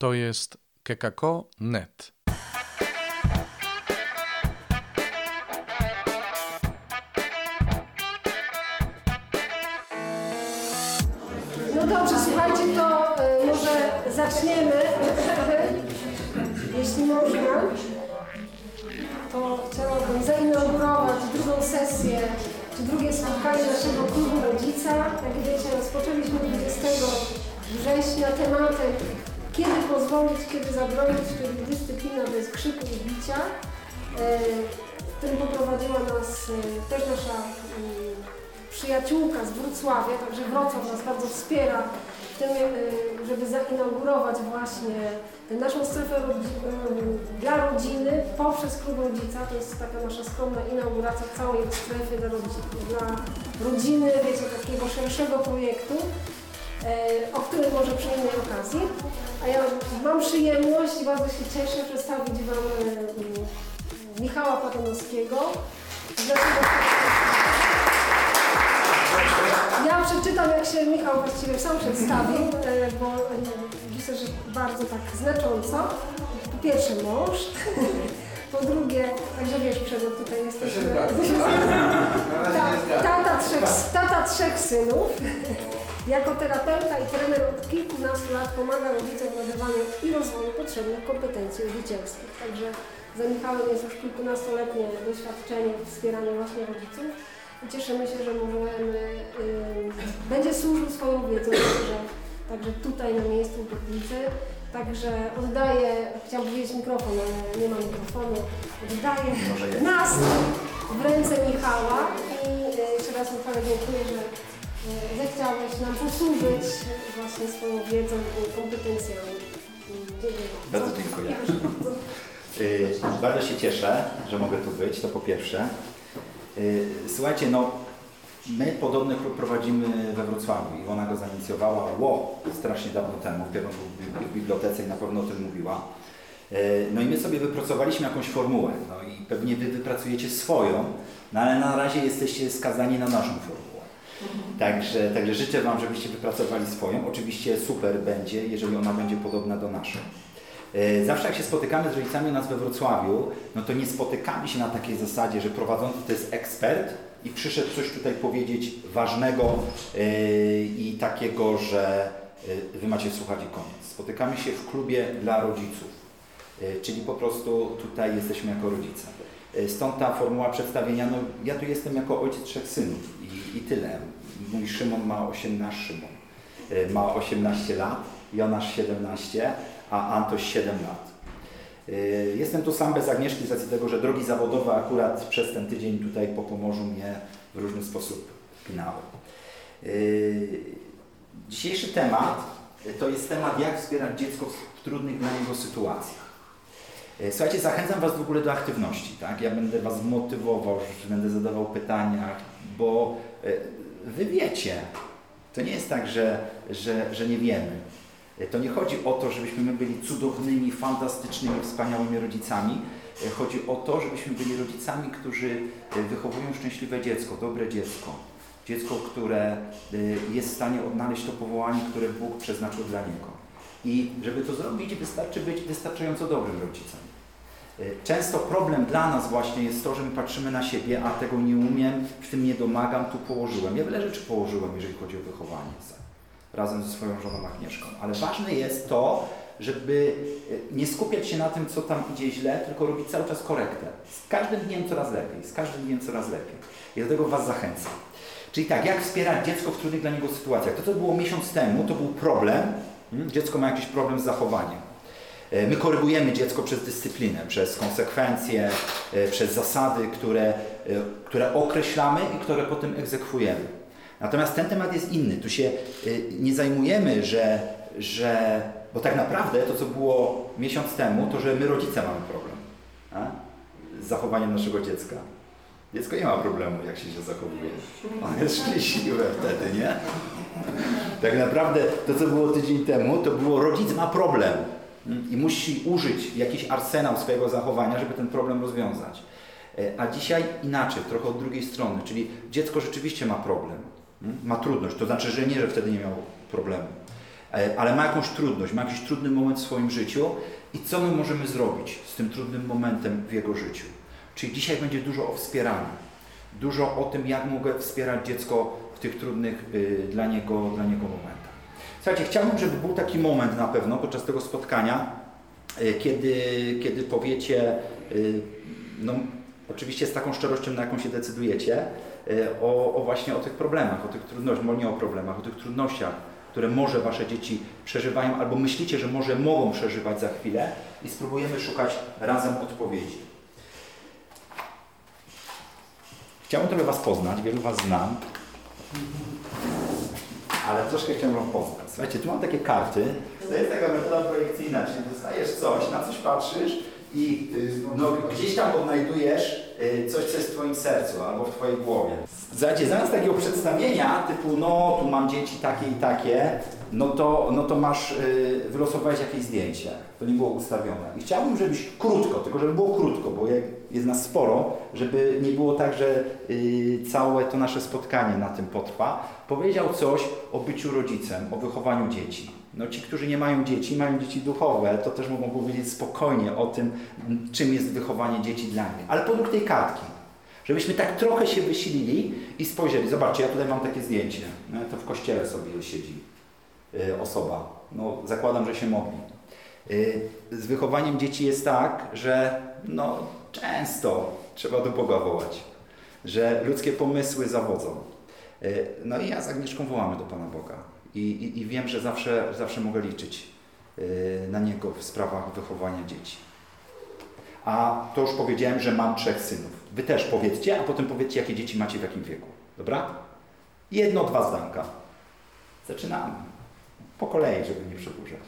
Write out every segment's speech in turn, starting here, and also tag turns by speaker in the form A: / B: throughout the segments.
A: To jest kekako.net.
B: No dobrze, słuchajcie, to y, może zaczniemy, jeśli można. To chciałabym zainaugurować drugą sesję, czy drugie spotkanie naszego klubu rodzica. Jak wiecie, rozpoczęliśmy 20 września tematem kiedy pozwolić, kiedy zabronić, czyli dyscyplina bez krzyku i bicia. Y, W tym poprowadziła nas y, też nasza y, przyjaciółka z Wrocławia, także Wrocław nas bardzo wspiera w tym, y, żeby zainaugurować właśnie naszą strefę dla rodziny poprzez Klub Rodzica. To jest taka nasza skromna inauguracja całej strefy dla, rodzi- dla rodziny, wiecie, takiego szerszego projektu, o którym może przy innej okazji. A ja mam przyjemność i bardzo się cieszę przedstawić Wam y, y, Michała Patonowskiego. Ja przeczytam, jak się Michał właściwie sam przedstawił, e, bo e, myślę, że bardzo tak znacząco. Po pierwsze mąż, po drugie, także wiesz, Przemek, tutaj jesteśmy. Ta, tata, trzech, tata trzech synów. Jako terapeuta i trener od kilkunastu lat pomaga rodzicom w nadawaniu i rozwoju potrzebnych kompetencji rodzicielskich. Także za Michałem jest już kilkunastoletnie doświadczenie w wspieraniu właśnie rodziców. I cieszymy się, że możemy, y, będzie służył swoją wiedzą także, także tutaj na miejscu w Godnicy. Także oddaję, chciałam powiedzieć mikrofon, ale nie ma mikrofonu, oddaję nas w ręce Michała i y, jeszcze raz Michale dziękuję, że zechciałeś nam posłużyć właśnie swoją wiedzą i kompetencjami.
C: Bardzo dziękuję.
B: Proszę bardzo.
C: Się cieszę, że mogę tu być, to po pierwsze. Y, Słuchajcie, no my podobny klub prowadzimy we Wrocławiu i ona go zainicjowała ło, strasznie dawno temu, w w bibliotece i na pewno o tym mówiła. No i my sobie wypracowaliśmy jakąś formułę, no i pewnie wy wypracujecie swoją, no ale na razie jesteście skazani na naszą formułę. Także, także życzę Wam, żebyście wypracowali swoją. Oczywiście super będzie, jeżeli ona będzie podobna do naszej. E, Zawsze jak się spotykamy z rodzicami nas we Wrocławiu, no to nie spotykamy się na takiej zasadzie, że prowadzący to jest ekspert i przyszedł coś tutaj powiedzieć ważnego e, i takiego, że e, wy macie słuchać i koniec. Spotykamy się w klubie dla rodziców, czyli po prostu tutaj jesteśmy jako rodzice. E, Stąd ta formuła przedstawienia, no ja tu jestem jako ojciec trzech synów i, i tyle. Mój Szymon ma 18, Szymon e, ma 18 lat, Jonasz 17, a Antoś 7 lat. Y, Jestem tu sam bez Agnieszki z racji tego, że drogi zawodowe akurat przez ten tydzień tutaj po Pomorzu mnie w różny sposób pinały. Y, Dzisiejszy temat y, to jest temat, jak wspierać dziecko w trudnych dla niego sytuacjach. Y, Słuchajcie, zachęcam Was w ogóle do aktywności. Tak? Ja będę Was motywował, będę zadawał pytania, bo y, Wy wiecie, to nie jest tak, że, że, że nie wiemy. To nie chodzi o to, żebyśmy my byli cudownymi, fantastycznymi, wspaniałymi rodzicami. Chodzi o to, żebyśmy byli rodzicami, którzy wychowują szczęśliwe dziecko, dobre dziecko. Dziecko, które jest w stanie odnaleźć to powołanie, które Bóg przeznaczył dla niego. I żeby to zrobić, wystarczy być wystarczająco dobrym rodzicem. Często problem dla nas właśnie jest to, że my patrzymy na siebie, a tego nie umiem, w tym nie domagam, tu położyłem. Ja wiele rzeczy położyłem, jeżeli chodzi o wychowanie razem ze swoją żoną Agnieszką. Ale ważne jest to, żeby e, nie skupiać się na tym, co tam idzie źle, tylko robić cały czas korektę. Z każdym dniem coraz lepiej, z każdym dniem coraz lepiej. I do tego Was zachęcam. Czyli tak, jak wspierać dziecko w trudnych dla niego sytuacjach? To, co było miesiąc temu, to był problem. Hmm? Dziecko ma jakiś problem z zachowaniem. E, My korygujemy dziecko przez dyscyplinę, przez konsekwencje, e, przez zasady, które, e, które określamy i które potem egzekwujemy. Natomiast ten temat jest inny. Tu się nie zajmujemy, że, że. Bo tak naprawdę to, co było miesiąc temu, to że my rodzice mamy problem a? z zachowaniem naszego dziecka. Dziecko nie ma problemu, jak się źle zachowuje. On jest szczęśliwe wtedy, nie? Tak naprawdę to, co było tydzień temu, to było rodzic ma problem i musi użyć jakiś arsenał swojego zachowania, żeby ten problem rozwiązać. E, A dzisiaj inaczej, trochę od drugiej strony, czyli dziecko rzeczywiście ma problem, mm, ma trudność, to znaczy, że nie, że wtedy nie miał problemu. e, ale ma jakąś trudność, ma jakiś trudny moment w swoim życiu i co my możemy zrobić z tym trudnym momentem w jego życiu. Czyli dzisiaj będzie dużo o wspieraniu, dużo o tym, jak mogę wspierać dziecko w tych trudnych y, dla, niego, dla niego momentach. Słuchajcie, chciałbym, żeby był taki moment na pewno podczas tego spotkania, y, kiedy, kiedy powiecie, y, no oczywiście z taką szczerością, na jaką się decydujecie, y, o, o właśnie o tych problemach, o tych trudnościach, nie o problemach, o tych trudnościach, które może Wasze dzieci przeżywają, albo myślicie, że może mogą przeżywać za chwilę i spróbujemy szukać razem odpowiedzi. Chciałbym trochę Was poznać, wielu Was znam, ale troszkę chciałem Wam poznać. Słuchajcie, tu mam takie karty. To jest taka metoda projekcyjna, czyli dostajesz coś, na coś patrzysz i y, no, gdzieś tam odnajdujesz y, coś, co jest w Twoim sercu albo w Twojej głowie. Zamiast takiego przedstawienia typu, no tu mam dzieci takie i takie, no to, no to masz, y, wylosowałeś jakieś zdjęcie. To nie było ustawione. I chciałbym, żebyś krótko, tylko żeby było krótko, bo jest nas sporo, żeby nie było tak, że y, całe to nasze spotkanie na tym potrwa, powiedział coś o byciu rodzicem, o wychowaniu dzieci. No ci, którzy nie mają dzieci, mają dzieci duchowe, to też mogą powiedzieć spokojnie o tym, czym jest wychowanie dzieci dla nich. Ale podług tej kartki. Żebyśmy tak trochę się wysilili i spojrzeli. Zobaczcie, ja tutaj mam takie zdjęcie. No, to w kościele sobie siedzi y, osoba. No, zakładam, że się modli. Y, Z wychowaniem dzieci jest tak, że no, często trzeba do Boga wołać, że ludzkie pomysły zawodzą. Y, No i ja z Agnieszką wołamy do Pana Boga i, i, i wiem, że zawsze, zawsze mogę liczyć y, na Niego w sprawach wychowania dzieci. A to już powiedziałem, że mam trzech synów. Wy też powiedzcie, a potem powiedzcie, jakie dzieci macie w jakim wieku. Dobra? Jedno, dwa zdanka. Zaczynamy. Po kolei, żeby nie przedłużać.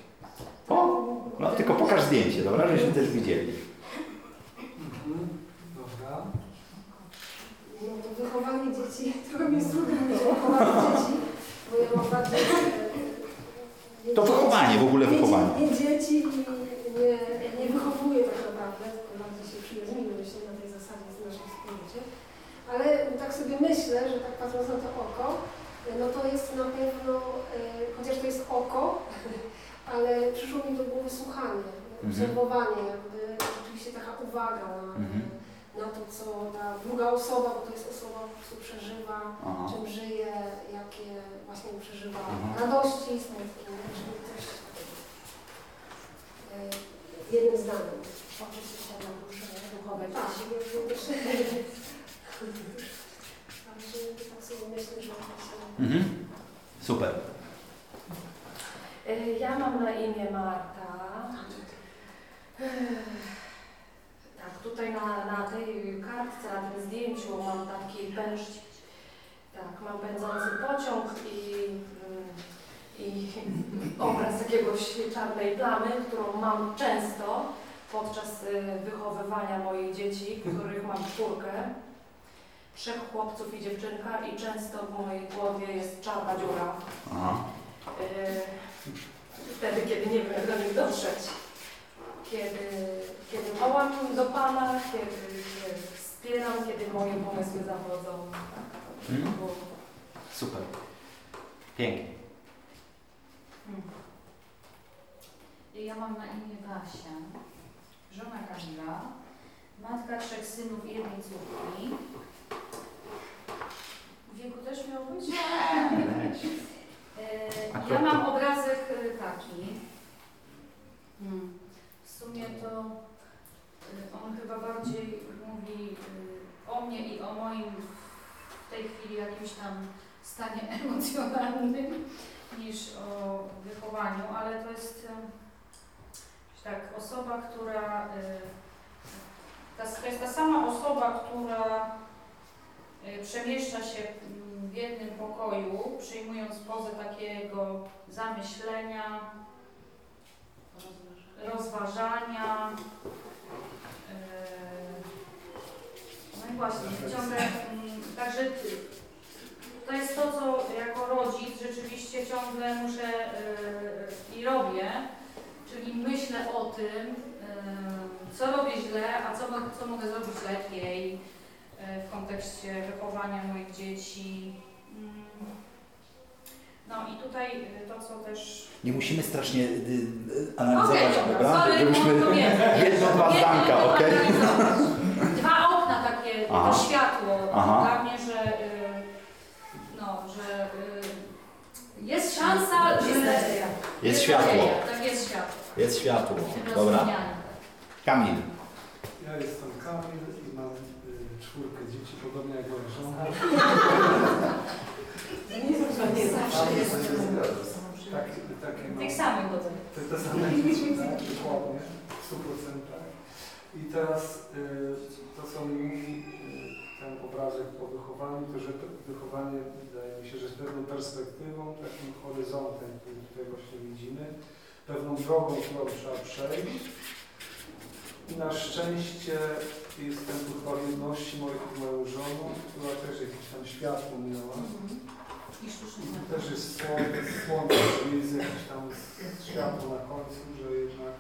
C: Po? No tylko pokaż zdjęcie, dobra? Żebyśmy też widzieli.
D: Dobra.
B: No to wychowanie dzieci, trochę mi jest trudno mówić o wychowaniu dzieci, bo ja mam bardziej... e, nie
C: To wychowanie, w ogóle wychowanie.
B: Nie dzieci nie, nie wychowuję tak naprawdę, tylko bardziej się przyjaźnimy, myślę, na tej zasadzie z naszym wspólnocie. Ale tak sobie myślę, że tak patrząc na to oko, no to jest na pewno, e, chociaż to jest oko, ale przyszło mi do głowy słuchanie, obserwowanie, jakby rzeczywiście taka uwaga na,
C: Mhm.
B: Na to, co ta druga osoba, bo to jest osoba prostu przeżywa,
C: Aha.
B: czym żyje, jakie właśnie przeżywa
C: Mhm.
B: radości, smutki, czyli coś takiego. E, Jednym zdaniem.
E: duchowe
B: Tak,
E: dzieci.
B: Także tak sobie myślę, że to.
C: Mhm. Super.
E: Y, Ja mam na imię Marta. Tak, tutaj na, na tej kartce, na tym zdjęciu mam taki pęszcz, tak, mam pędzący pociąg i, mm, i obraz jakiegoś czarnej plamy, którą mam często podczas y, wychowywania moich dzieci, których mam czwórkę. Trzech chłopców i dziewczynka i często w mojej głowie jest czarna dziura.
C: Aha.
E: Yy, wtedy, kiedy nie wiem, jak do nich dotrzeć. Kiedy, kiedy wołam do Pana, kiedy się wspieram, kiedy moje pomysły zawodzą. Tak,
C: Mhm.
E: bo,
C: Super. Pięknie.
E: mm.
F: Ja mam na imię Basia, żona Kamila, matka trzech synów i jednej córki. W wieku też miał być? E, Ja mam obrazek e, taki. Hmm. Sumie to e, on chyba bardziej mówi e, o mnie i o moim w tej chwili jakimś tam stanie emocjonalnym niż o wychowaniu, ale to jest e, tak, osoba, która to jest ta sama osoba, która przemieszcza się mm, w jednym pokoju, przyjmując pozę takiego zamyślenia, rozważania. e, No i właśnie, ciągle, mm, także to jest to, co jako rodzic rzeczywiście ciągle muszę e, i robię, czyli myślę o tym, e, co robię źle, a co, co mogę zrobić lepiej w kontekście wychowania moich dzieci. No i tutaj y, to, co też...
C: Nie musimy strasznie y, y, analizować,
F: Okej, dobra,
C: dobra?
F: sorry,
C: Żebyśmy
F: no
C: jedno, dwa zdanka, okej?
F: Dwa okna takie,
C: Aha.
F: to światło
C: Aha.
F: dla mnie, że y, no, że y, jest szansa, że
C: Jest światło.
F: Tak jest światło.
C: Jest światło. Dobra. Kamil.
D: Ja jestem Kamil i mam y, czwórkę dzieci, podobnie jak moja żona.
B: Zawsze jest.
D: Tak, takie mam,
F: Tych samych godzin.
D: te, te same dzieci, tak, dokładnie, w 100%. I teraz y, to, co mi y, ten obrazek o wychowaniu, to że wychowanie wydaje mi się, że z pewną perspektywą, takim horyzontem, który tutaj właśnie widzimy, pewną drogą, którą trzeba przejść. I na szczęście jestem tu w jedności moich moją żoną, która też jakieś tam światło miała.
F: I
D: też jest słońce, słońce że jest jakieś tam światło na końcu, że jednak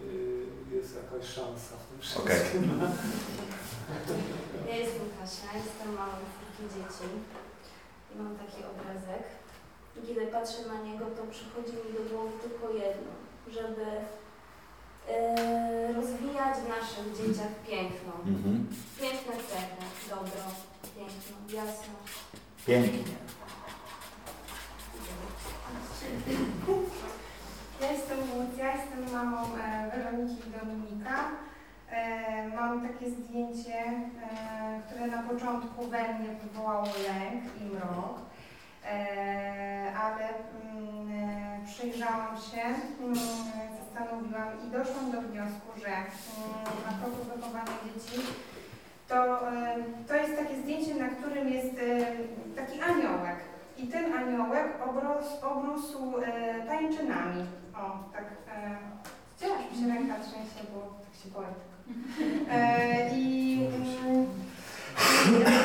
D: y, jest jakaś szansa w tym wszystkim.
C: Okej.
G: Ja jestem Kasia, jestem mamą czwórki dzieci i mam taki obrazek. I kiedy patrzę na niego, to przychodzi mi do głowy tylko jedno, żeby e, rozwijać w naszych dzieciach piękno.
C: Mhm.
G: Piękne cechy, dobro, piękno, jasność.
C: Pięknie.
H: Ja jestem Łucja, jestem mamą e, Weroniki i Dominika. E, mam takie zdjęcie, e, które na początku we mnie wywołało lęk i mrok, ale mm, przyjrzałam się, mm, zastanowiłam i doszłam do wniosku, że mm, na progu wychowania dzieci to, e, to jest takie zdjęcie, na którym jest e, taki aniołek. I ten aniołek obrósł, obrósł e, pajęczynami. O, tak. E, Chciałaś mi się ręka trzęsie, bo tak się boję. E, I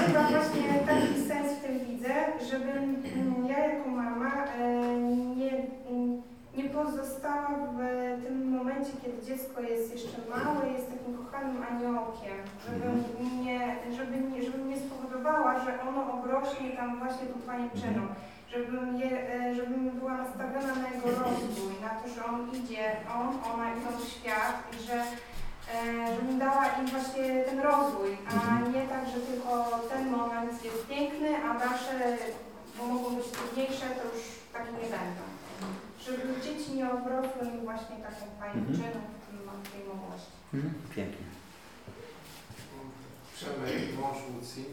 H: chyba właśnie taki sens w tym widzę, żebym mm, ja jako mama e, nie, mm, nie pozostała w tym momencie, kiedy dziecko jest jeszcze małe, jest takim kochanym aniołkiem, żebym nie, żeby nie, żebym nie spowodowała, że ono obrośnie tam właśnie tą pajęczyną żebym, je, e, żebym była nastawiona na jego rozwój, na to, że on idzie, on, ona idą w świat i że e, żebym dała im właśnie ten rozwój, a nie tak, że tylko ten moment jest piękny, a dalsze, bo mogą być trudniejsze, to już takie nie będą. Żeby dzieci nie obrosły mi właśnie taką mam tej młodości.
C: Mhm. Pięknie.
I: Przemek, mąż Łucji.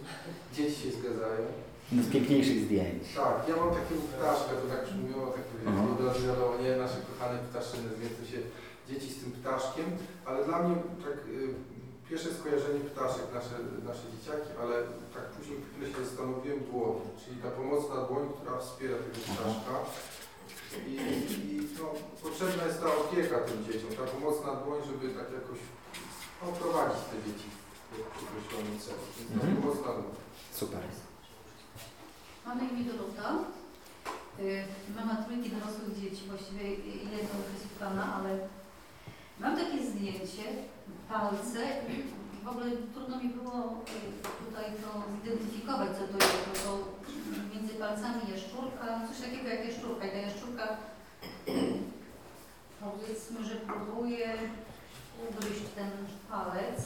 I: Dzieci się zgadzają.
C: No z piękniejszych zdjęć.
I: Tak, ja mam takiego ptaszka, to tak brzmiało, tak
C: Mhm.
I: wiadomo, nie, nasze kochane ptaszyny, zmierzą się dzieci z tym ptaszkiem, ale dla mnie tak y, pierwsze skojarzenie ptaszek, nasze, nasze dzieciaki, ale tak później chwilę się zastanowiłem dłoń, czyli ta pomocna dłoń, która wspiera tego ptaszka. I, i no, potrzebna jest ta opieka tym dzieciom, ta pomocna dłoń, żeby tak jakoś no, prowadzić te dzieci w określony cel. Więc ta
C: Mhm.
I: pomocna dłoń.
C: Super.
J: Mam na imię Dorota. Y, Mama trójki dorosłych dzieci, właściwie jedno jest pana, ale mam takie zdjęcie, palce i w ogóle trudno mi było y, tutaj to zidentyfikować, co to jest, bo to palcami jaszczurka, coś takiego jak jaszczurka i ta jaszczurka powiedzmy, że próbuje ugryźć ten palec,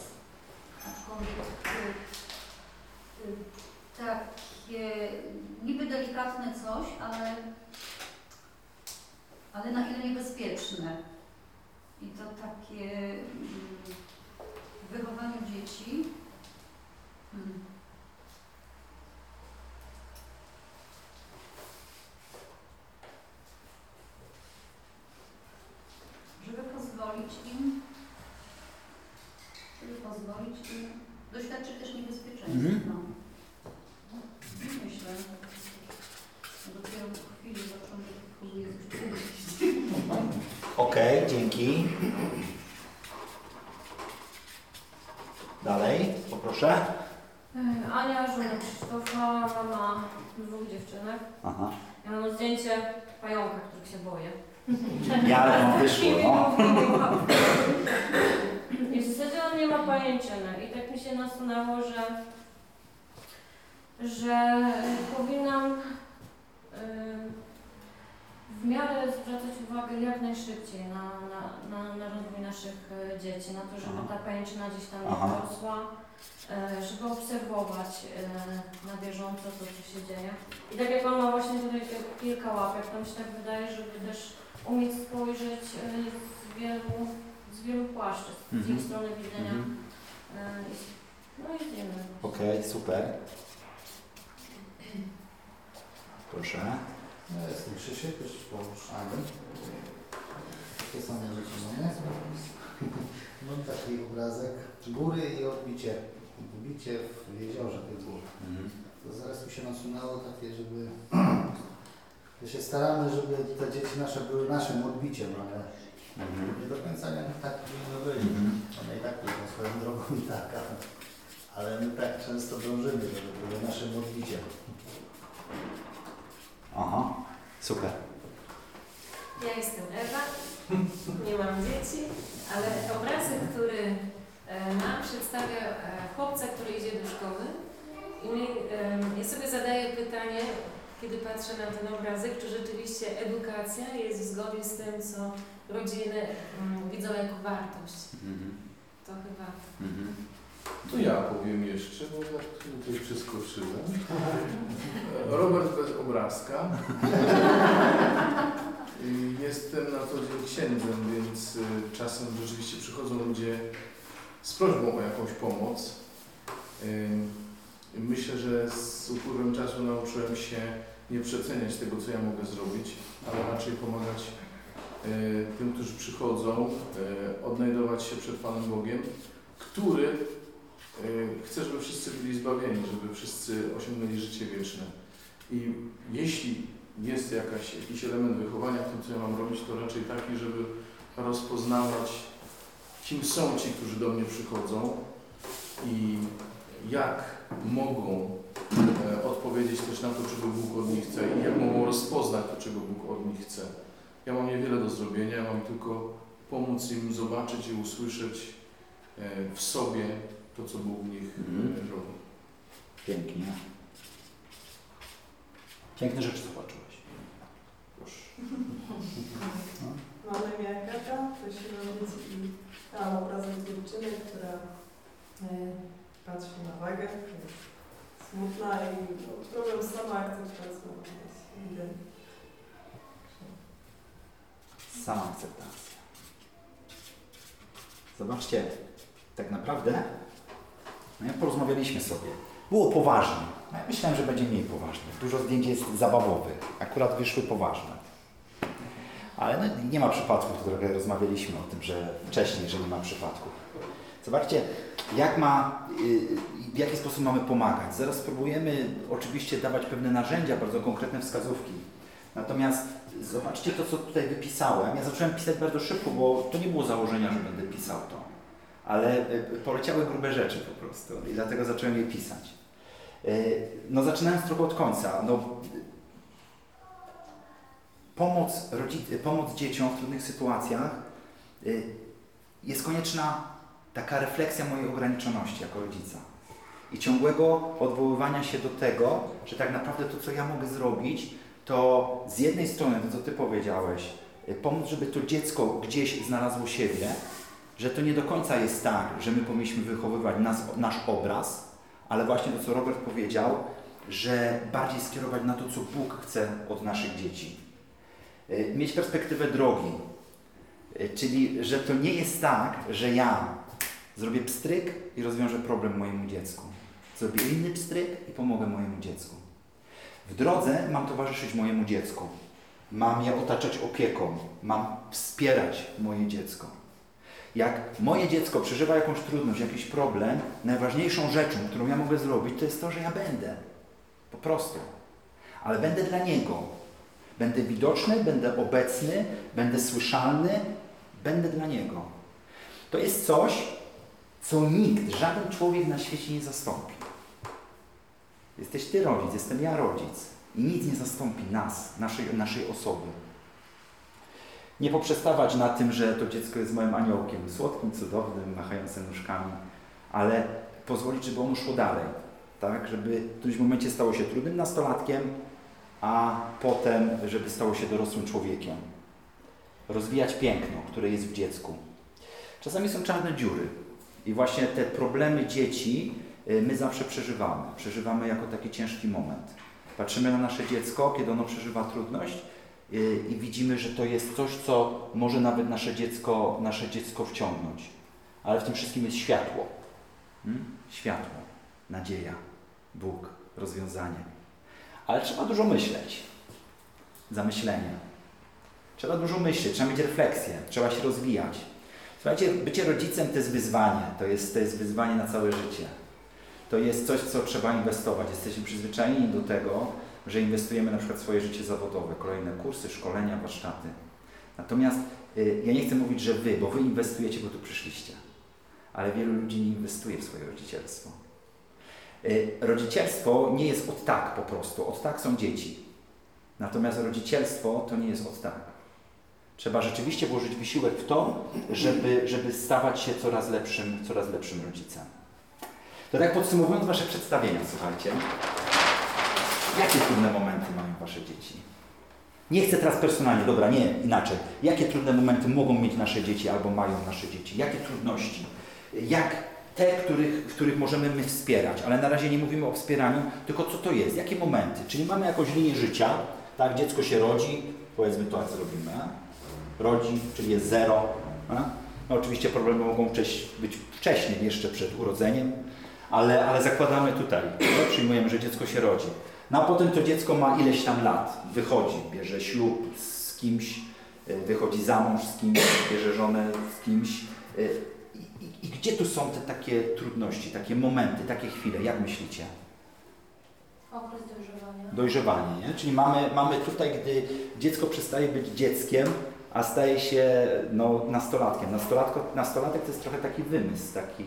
J: aczkolwiek y, y, takie niby delikatne coś, ale, ale na ile niebezpieczne. I to takie mm, w wychowaniu dzieci. Mm. Żeby pozwolić im, żeby pozwolić im doświadczyć też niebezpieczeństwa.
C: Mhm.
J: No. Myślę. Dopiero po chwili coś.
C: Okej, dzięki. Dalej, poproszę.
E: E, Ania, żona Krzysztofa, mama dwóch dziewczynek.
C: Aha.
E: Ja mam zdjęcie pająka, których się boję.
C: Ja wam wyszło, no.
E: I w zasadzie on nie ma pajęczyny. I tak mi się nasunęło, że, że powinnam
F: w miarę zwracać uwagę jak najszybciej na, na, na, na rozwój naszych e, dzieci, na to, żeby ta pęczna gdzieś tam
C: Aha.
F: rosła, e, żeby obserwować e, na bieżąco to, co się dzieje. I tak jak on ma właśnie tutaj kilka łapek, to mi się tak wydaje, żeby też umieć spojrzeć e, z wielu, z wielu płaszczyzn, z
C: Mhm.
F: ich strony widzenia.
C: Mhm.
F: E, i- no i wiemy.
C: Okej, super. Proszę.
K: Ja jestem Krzysiek, już poruszany. Takie same rzeczy mamy. Mam taki obrazek góry i odbicie, odbicie w jeziorze tej góry.
C: Mhm.
K: To zaraz mi się nasunęło takie, żeby... że się staramy, żeby te dzieci nasze były naszym odbiciem, ale
C: Mhm.
K: nie do końca nie tak powinno być.
C: Mhm.
K: One i tak pójdą swoją drogą i tak, ale, ale my tak często dążymy, żeby były naszym odbiciem.
C: Aha, super.
L: Ja jestem Ewa, nie mam dzieci, ale obrazek, który e, mam, przedstawia e, chłopca, który idzie do szkoły i my, e, ja sobie zadaję pytanie, kiedy patrzę na ten obrazek, czy rzeczywiście edukacja jest w zgodzie z tym, co rodziny mm, widzą jako wartość.
C: Mhm.
L: To chyba
C: Mhm.
A: To ja powiem jeszcze, bo ja tutaj przeskoczyłem. Robert bez obrazka. Jestem na co dzień księdzem, więc y, czasem rzeczywiście przychodzą ludzie z prośbą o jakąś pomoc. Myślę, że z upływem czasu nauczyłem się nie przeceniać tego, co ja mogę zrobić, ale raczej pomagać y, tym, którzy przychodzą, y, odnajdować się przed Panem Bogiem, który y, chce, żeby wszyscy byli zbawieni, żeby wszyscy osiągnęli życie wieczne. I jeśli jest jakaś, jakiś element wychowania w tym, co ja mam robić, to raczej taki, żeby rozpoznawać, kim są ci, którzy do mnie przychodzą i jak mogą e, odpowiedzieć też na to, czego Bóg od nich chce i jak mogą rozpoznać to, czego Bóg od nich chce. Ja mam niewiele do zrobienia, ja mam tylko pomóc im zobaczyć i usłyszeć e, w sobie to, co Bóg w nich
C: Mhm.
A: e, robi.
C: Pięknie. Piękne rzeczy zobaczyłeś.
A: Proszę.
M: Mam na imię Agata, to się rodzic i tam obrazek dziewczyny, która e, patrzy na wagę, smutna i problem z samoakceptacją jest ewidentny.
C: Sama akceptacja. Zobaczcie, tak naprawdę, no jak porozmawialiśmy sobie, było poważnie. No ja myślałem, że będzie mniej poważnie. Dużo zdjęć jest zabawowych, akurat wyszły poważne. Ale no, nie ma przypadków, trochę rozmawialiśmy o tym, że wcześniej, że nie ma przypadków. Zobaczcie, jak ma, y, w jaki sposób mamy pomagać. Zaraz spróbujemy oczywiście dawać pewne narzędzia, bardzo konkretne wskazówki. Natomiast zobaczcie to, co tutaj wypisałem. Ja zacząłem pisać bardzo szybko, bo to nie było założenia, że będę pisał to. Ale y, poleciały grube rzeczy po prostu i dlatego zacząłem je pisać. Y, No zaczynając trochę od końca. No, pomoc, pomoc dzieciom w trudnych sytuacjach y, jest konieczna taka refleksja mojej ograniczoności jako rodzica i ciągłego odwoływania się do tego, że tak naprawdę to, co ja mogę zrobić, to z jednej strony, to co Ty powiedziałeś, y, pomóc, żeby to dziecko gdzieś znalazło siebie, że to nie do końca jest tak, że my powinniśmy wychowywać nas, nasz obraz, ale właśnie to, co Robert powiedział, że bardziej skierować na to, co Bóg chce od naszych dzieci. Y, Mieć perspektywę drogi, Y, czyli że to nie jest tak, że ja zrobię pstryk i rozwiążę problem mojemu dziecku. Zrobię inny pstryk i pomogę mojemu dziecku. W drodze mam towarzyszyć mojemu dziecku. Mam je otaczać opieką. Mam wspierać moje dziecko. Jak moje dziecko przeżywa jakąś trudność, jakiś problem, najważniejszą rzeczą, którą ja mogę zrobić, to jest to, że ja będę. Po prostu. Ale będę dla niego. Będę widoczny, będę obecny, będę słyszalny, będę dla niego. To jest coś, co nikt, żaden człowiek na świecie nie zastąpi. Jesteś Ty rodzic, jestem ja rodzic. I nic nie zastąpi nas, naszej, naszej osoby. Nie poprzestawać na tym, że to dziecko jest moim aniołkiem, słodkim, cudownym, machającym nóżkami, ale pozwolić, żeby ono szło dalej. Tak? Żeby w którymś momencie stało się trudnym nastolatkiem a potem, żeby stało się dorosłym człowiekiem. Rozwijać piękno, które jest w dziecku. Czasami są czarne dziury i właśnie te problemy dzieci my zawsze przeżywamy. Przeżywamy jako taki ciężki moment. Patrzymy na nasze dziecko, kiedy ono przeżywa trudność y, i widzimy, że to jest coś, co może nawet nasze dziecko, nasze dziecko wciągnąć. Ale w tym wszystkim jest światło. Hmm? Światło, nadzieja, Bóg, rozwiązanie. Ale trzeba dużo myśleć. Zamyślenie. Trzeba dużo myśleć, trzeba mieć refleksję, trzeba się rozwijać. Słuchajcie, bycie rodzicem to jest wyzwanie, to jest, to jest wyzwanie na całe życie. To jest coś, co trzeba inwestować. Jesteśmy przyzwyczajeni do tego, że inwestujemy na przykład swoje życie zawodowe, kolejne kursy, szkolenia, warsztaty. Natomiast y, ja nie chcę mówić, że wy, bo wy inwestujecie, bo tu przyszliście. Ale wielu ludzi nie inwestuje w swoje rodzicielstwo. Y, rodzicielstwo nie jest od tak po prostu. Od tak są dzieci. Natomiast rodzicielstwo to nie jest od tak. Trzeba rzeczywiście włożyć wysiłek w to, żeby, żeby stawać się coraz lepszym, coraz lepszym rodzicem. To tak podsumowując Wasze przedstawienia, słuchajcie. Jakie trudne momenty mają Wasze dzieci? Nie chcę teraz personalnie, dobra, nie, inaczej. Jakie trudne momenty mogą mieć nasze dzieci albo mają nasze dzieci? Jakie trudności? Jak te, których, w których możemy my wspierać, ale na razie nie mówimy o wspieraniu, tylko co to jest, jakie momenty? Czyli mamy jakąś linię życia, tak, dziecko się rodzi, powiedzmy to, zrobimy, rodzi, czyli jest zero. A? No, oczywiście problemy mogą być wcześniej, jeszcze przed urodzeniem, ale, ale zakładamy tutaj, no, przyjmujemy, że dziecko się rodzi. No a potem to dziecko ma ileś tam lat, wychodzi, bierze ślub z kimś, y, wychodzi za mąż z kimś, bierze żonę z kimś. y, I, i, I gdzie tu są te takie trudności, takie momenty, takie chwile, jak myślicie?
E: Okres dojrzewania.
C: Dojrzewanie, nie? Czyli mamy, mamy tutaj, gdy dziecko przestaje być dzieckiem, a staje się no, nastolatkiem. Nastolatko, nastolatek to jest trochę taki wymysł, taki,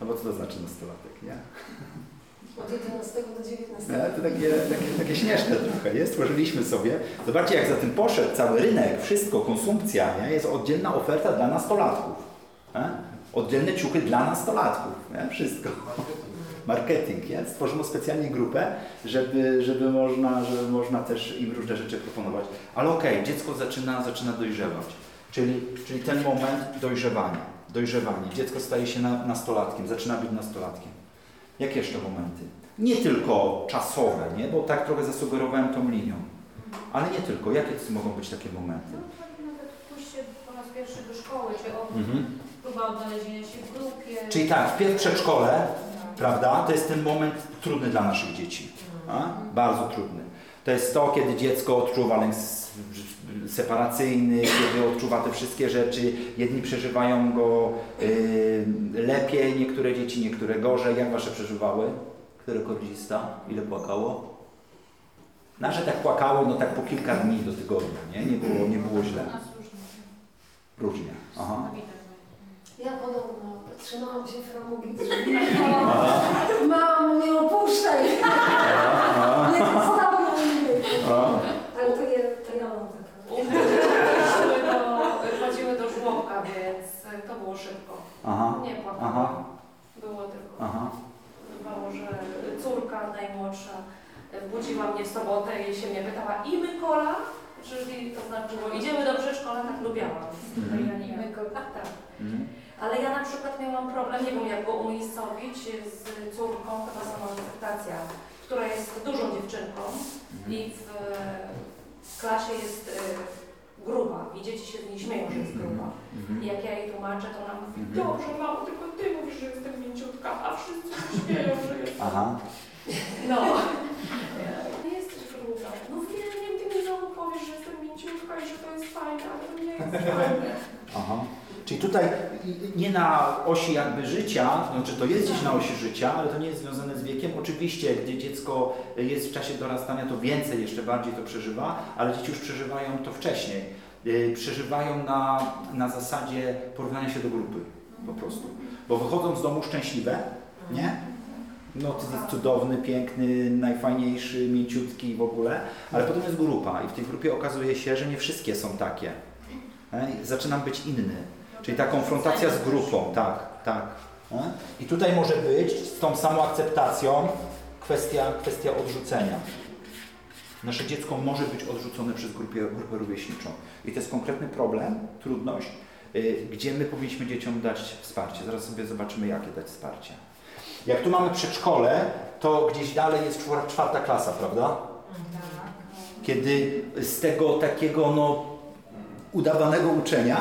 C: no bo co to znaczy nastolatek, nie?
B: Od 11 do 19.
C: No, to takie, takie, takie śmieszne trochę jest. Stworzyliśmy sobie. Zobaczcie, jak za tym poszedł cały rynek, wszystko, konsumpcja, nie? jest oddzielna oferta dla nastolatków. Nie? Oddzielne ciuchy dla nastolatków, nie? wszystko. Marketing, nie? Stworzono specjalnie grupę, żeby, żeby, można, żeby można też im różne rzeczy proponować. Ale okej, okay, dziecko zaczyna, zaczyna dojrzewać. Czyli, czyli ten moment dojrzewania. Dojrzewanie. Dziecko staje się na, nastolatkiem, zaczyna być nastolatkiem. Jakie jeszcze momenty? Nie tylko czasowe, nie? bo tak trochę zasugerowałem tą linią. Ale nie tylko. Jakie to mogą być takie momenty?
F: No nawet pójście po raz pierwszy do szkoły, czy od,
C: Mhm.
F: próba odnalezienia się w grupie.
C: Czyli tak, w przedszkole, prawda, to jest ten moment trudny dla naszych dzieci. A? Bardzo trudny. To jest to, kiedy dziecko odczuwa lęk separacyjny, kiedy odczuwa te wszystkie rzeczy. Jedni przeżywają go y, lepiej, niektóre dzieci, niektóre gorzej. Jak wasze przeżywały? Które kordzista? Ile płakało? Nasze tak płakały, no tak po kilka dni do tygodnia, nie? Nie było, nie było źle. Różnie. Aha.
B: Ja podobno trzymałam się framugi. Mamo, nie opuszczaj! Nie zostawiam mnie. Ale to ja, to ja mam taką.
E: Chodziły do, chodziły do żłobka, więc to było szybko.
C: Aha.
E: Nie
C: Aha.
E: płakałam. Było tylko.
C: Aha.
E: Bywało, że córka najmłodsza budziła mnie w sobotę i się mnie pytała i Mykola? Czyli to znaczyło idziemy do przedszkola, tak lubiałam.
C: Mhm.
E: Ja nie Mykola, tak.
C: Mhm.
E: Ale ja na przykład miałam problem, nie wiem jak go umiejscowić, z córką, chyba samoakceptacja, która jest dużą dziewczynką i w, w klasie jest y, gruba i dzieci się z niej śmieją, że jest gruba.
C: Mhm.
E: I jak ja jej tłumaczę, to ona mówi,
C: Mhm.
E: dobrze mamo, tylko ty mówisz, że jestem mięciutka, a wszyscy się śmieją, że jestem.
C: Aha.
E: No. Nie jesteś gruba. No wiem, wiem, ty mi znowu powiesz, że jestem mięciutka i że to jest fajne, ale to nie jest fajne.
C: Aha. Czyli tutaj nie na osi jakby życia, znaczy to jest gdzieś na osi życia, ale to nie jest związane z wiekiem. Oczywiście, gdy dziecko jest w czasie dorastania, to więcej, jeszcze bardziej to przeżywa, ale dzieci już przeżywają to wcześniej. Yy, Przeżywają na, na zasadzie porównania się do grupy po prostu. Bo wychodzą z domu szczęśliwe, nie? No to jest cudowny, piękny, najfajniejszy, mięciutki w ogóle, ale potem jest grupa i w tej grupie okazuje się, że nie wszystkie są takie. E? Zaczynam być inny. Czyli ta konfrontacja z grupą, tak, tak. E? I tutaj może być z tą samą akceptacją kwestia, kwestia odrzucenia. Nasze dziecko może być odrzucone przez grupę, grupę rówieśniczą. I to jest konkretny problem, trudność, y, gdzie my powinniśmy dzieciom dać wsparcie. Zaraz sobie zobaczymy, jakie dać wsparcie. Jak tu mamy przedszkole, to gdzieś dalej jest czwar- czwarta klasa, prawda? Kiedy z tego takiego no, udawanego uczenia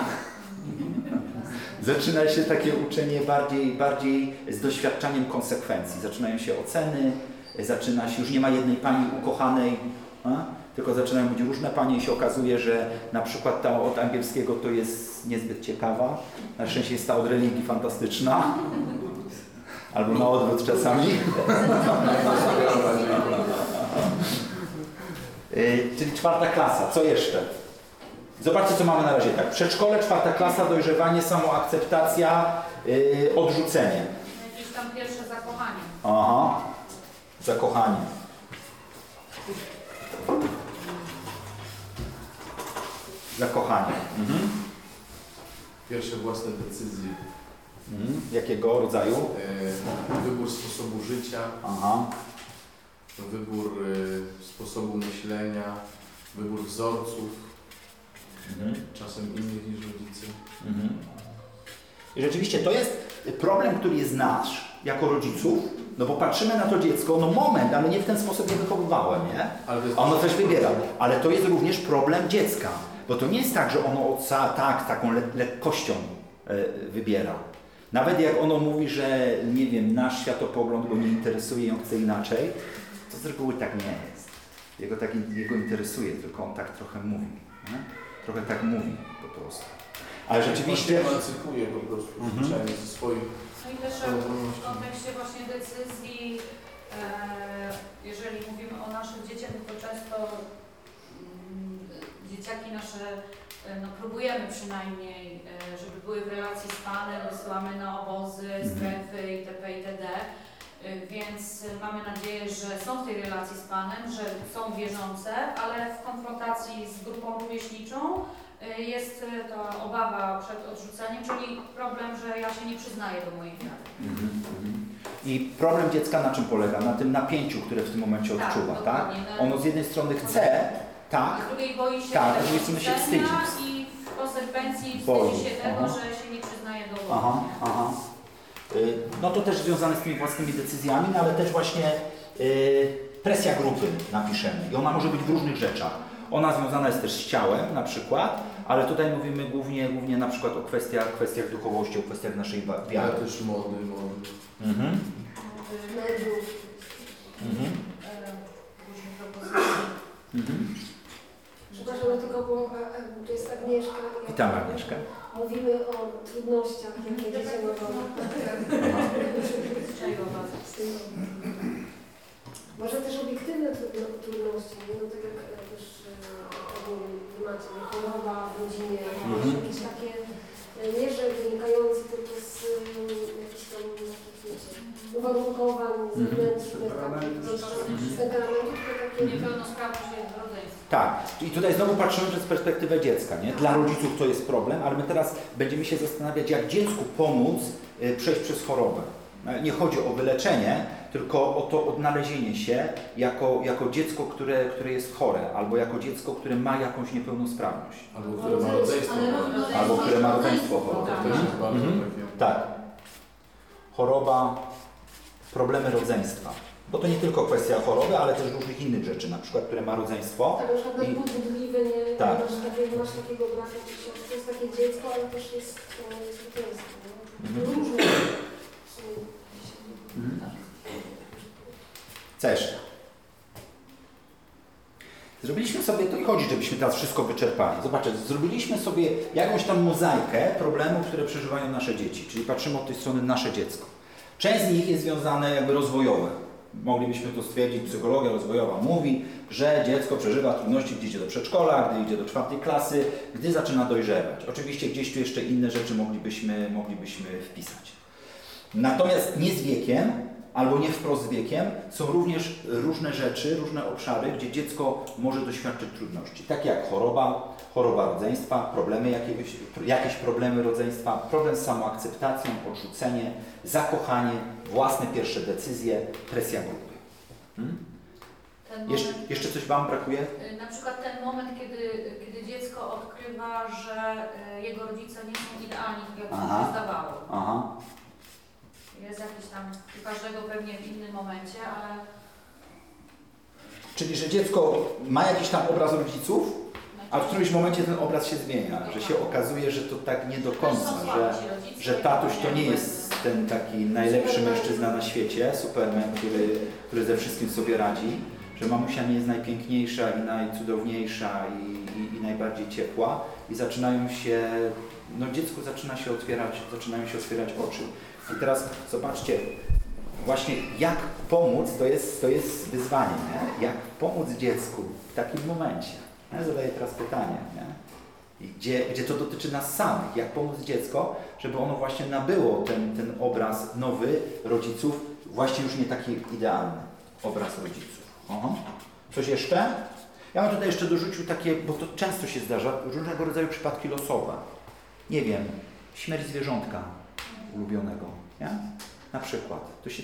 C: zaczyna się takie uczenie bardziej, bardziej z doświadczaniem konsekwencji. Zaczynają się oceny, zaczyna się, już nie ma jednej pani ukochanej, a? tylko zaczynają być różne panie i się okazuje, że na przykład ta od angielskiego to jest niezbyt ciekawa, na szczęście jest ta od religii fantastyczna, albo na odwrót czasami. Y, Czyli czwarta klasa. Co jeszcze? Zobaczcie, co mamy na razie. Tak, przedszkole, czwarta klasa, dojrzewanie, samoakceptacja, yy, odrzucenie.
F: Jakieś tam pierwsze zakochanie.
C: Aha. Zakochanie. Zakochanie. Mhm.
A: Pierwsze własne decyzje.
C: Mhm. Jakiego rodzaju?
A: E, Wybór sposobu życia,
C: Aha.
A: wybór e, sposobu myślenia, wybór wzorców,
C: Mhm.
A: czasem innych niż rodzice.
C: Mhm. I rzeczywiście to jest problem, który jest nasz jako rodziców, no bo patrzymy na to dziecko, no moment, ale nie w ten sposób je wychowywałem, nie?
A: Ale to jest
C: A ono coś wybiera. Ale to jest również problem dziecka, bo to nie jest tak, że ono tak, taką le lekkością e, wybiera. Nawet jak ono mówi, że nie wiem, nasz światopogląd go nie interesuje i on chce inaczej, to z reguły tak nie jest. Jego, tak, jego interesuje, tylko on tak trochę mówi. Nie? Trochę tak mówi po prostu. Ale rzeczywiście...
A: Emancypuje po prostu,
C: Mhm.
A: zwyczajnie ze swoich
F: No i też w kontekście właśnie decyzji, e, jeżeli mówimy o naszych dzieciach, to często mm, dzieciaki nasze, e, no próbujemy przynajmniej, e, żeby były w relacji z Panem, wysyłamy na obozy, strefy itp. itd. E, Więc mamy nadzieję, że są w tej relacji z Panem, że są wierzące, ale w konfrontacji z grupą rówieśniczą e, jest e, ta obawa przed odrzuceniem, czyli problem, że ja się nie przyznaję do mojej wiary.
C: Mhm, mhm. I problem dziecka na czym polega? Na tym napięciu, które w tym momencie
F: Tak,
C: odczuwa, tak?
F: No.
C: Ono z jednej strony chce, tak,
F: A z drugiej boi się
C: Tak, z drugiej strony się wstydzi.
F: i w konsekwencji
C: Boi.
F: wstydzi się tego,
C: Aha.
F: że się nie przyznaje do
C: Aha, aha. Y, No to też związane z tymi własnymi decyzjami, no ale też właśnie y, presja grupy napiszemy. I ona może być w różnych rzeczach. Ona związana jest też z ciałem na przykład, ale tutaj mówimy głównie, głównie na przykład o kwestiach, kwestiach duchowości, o kwestiach naszej wa-
A: ale
C: wiary.
A: też mody, mody.
C: Mhm.
B: mediów.
C: Mhm. Mhm.
B: Przepraszam, no tylko bo a, a, tu jest Agnieszka. i
C: Witam Agnieszkę.
B: Mówimy o trudnościach, jakie dzieci mogą. z tym. Może też obiektywne trudno- trudności, nie? no tak jak e, też e, ogólnie macie, choroba w rodzinie,
C: Mhm.
B: jakieś takie, e, nie że wynikające tylko z e, jakichś tam wiecie, uwarunkowań zewnętrznych, takich temperamentu, tylko takie
F: Niepełnosprawność.
C: Tak, i tutaj znowu patrzymy przez perspektywę dziecka. Nie? Dla rodziców to jest problem, ale my teraz będziemy się zastanawiać, jak dziecku pomóc y, przejść przez chorobę. E, Nie chodzi o wyleczenie, tylko o to odnalezienie się jako, jako dziecko, które, które jest chore, albo jako dziecko, które ma jakąś niepełnosprawność.
A: Albo które ma rodzeństwo. Chore.
C: Albo które ma rodzeństwo
A: To
C: chore.
A: też jest bardzo
C: Mhm.
A: takie.
C: Tak. Choroba, problemy rodzeństwa. Bo to nie tylko kwestia choroby, ale też różnych innych rzeczy, na przykład, które ma rodzeństwo.
B: Tak, na przykład
C: I-
B: nadbudliwe, nie?
C: Tak.
B: Masz, takie, masz takiego brata to jest takie dziecko, ale też jest, e, jest nie?
C: Mhm.
B: Różne.
C: Mhm. Co jeszcze? Zrobiliśmy sobie, to nie chodzi, żebyśmy teraz wszystko wyczerpali. Zobaczcie, zrobiliśmy sobie jakąś tam mozaikę problemów, które przeżywają nasze dzieci, czyli patrzymy od tej strony nasze dziecko. Część z nich jest związane jakby rozwojowe. Moglibyśmy to stwierdzić, psychologia rozwojowa mówi, że dziecko przeżywa trudności, gdy idzie do przedszkola, gdy idzie do czwartej klasy, gdy zaczyna dojrzewać. Oczywiście gdzieś tu jeszcze inne rzeczy moglibyśmy, moglibyśmy wpisać. Natomiast nie z wiekiem, albo nie wprost z wiekiem, są również różne rzeczy, różne obszary, gdzie dziecko może doświadczyć trudności. Tak jak choroba, choroba rodzeństwa, problemy jakiegoś, jakieś problemy rodzeństwa, problem z samoakceptacją, odrzucenie, zakochanie, własne pierwsze decyzje, presja grupy. Hmm? Jesz,
F: moment,
C: jeszcze coś Wam brakuje?
F: y, na przykład ten moment, kiedy, kiedy dziecko odkrywa, że y, jego rodzice nie są idealni, tak jak mu się zdawało.
C: Aha.
F: Jest jakiś tam, u każdego pewnie w innym momencie, ale
C: Czyli, że dziecko ma jakiś tam obraz rodziców, a w którymś momencie ten obraz się zmienia, że się okazuje, że to tak nie do końca, że, że tatuś to nie jest ten taki najlepszy mężczyzna na świecie, Superman, który, który ze wszystkim sobie radzi, że mamusia nie jest najpiękniejsza i najcudowniejsza i, i, i najbardziej ciepła i zaczynają się, no dziecku zaczyna się otwierać, zaczynają się otwierać oczy. I teraz zobaczcie, właśnie jak pomóc, to jest, to jest wyzwanie, nie? jak pomóc dziecku w takim momencie. Zadaję teraz pytanie, nie? Gdzie, gdzie to dotyczy nas samych, jak pomóc dziecko, żeby ono właśnie nabyło ten, ten obraz nowy rodziców, właśnie już nie taki idealny obraz rodziców. Aha. Coś jeszcze? Ja bym tutaj jeszcze dorzucił takie, bo to często się zdarza, różnego rodzaju przypadki losowe. Nie wiem, śmierć zwierzątka ulubionego, nie? Na przykład. To się,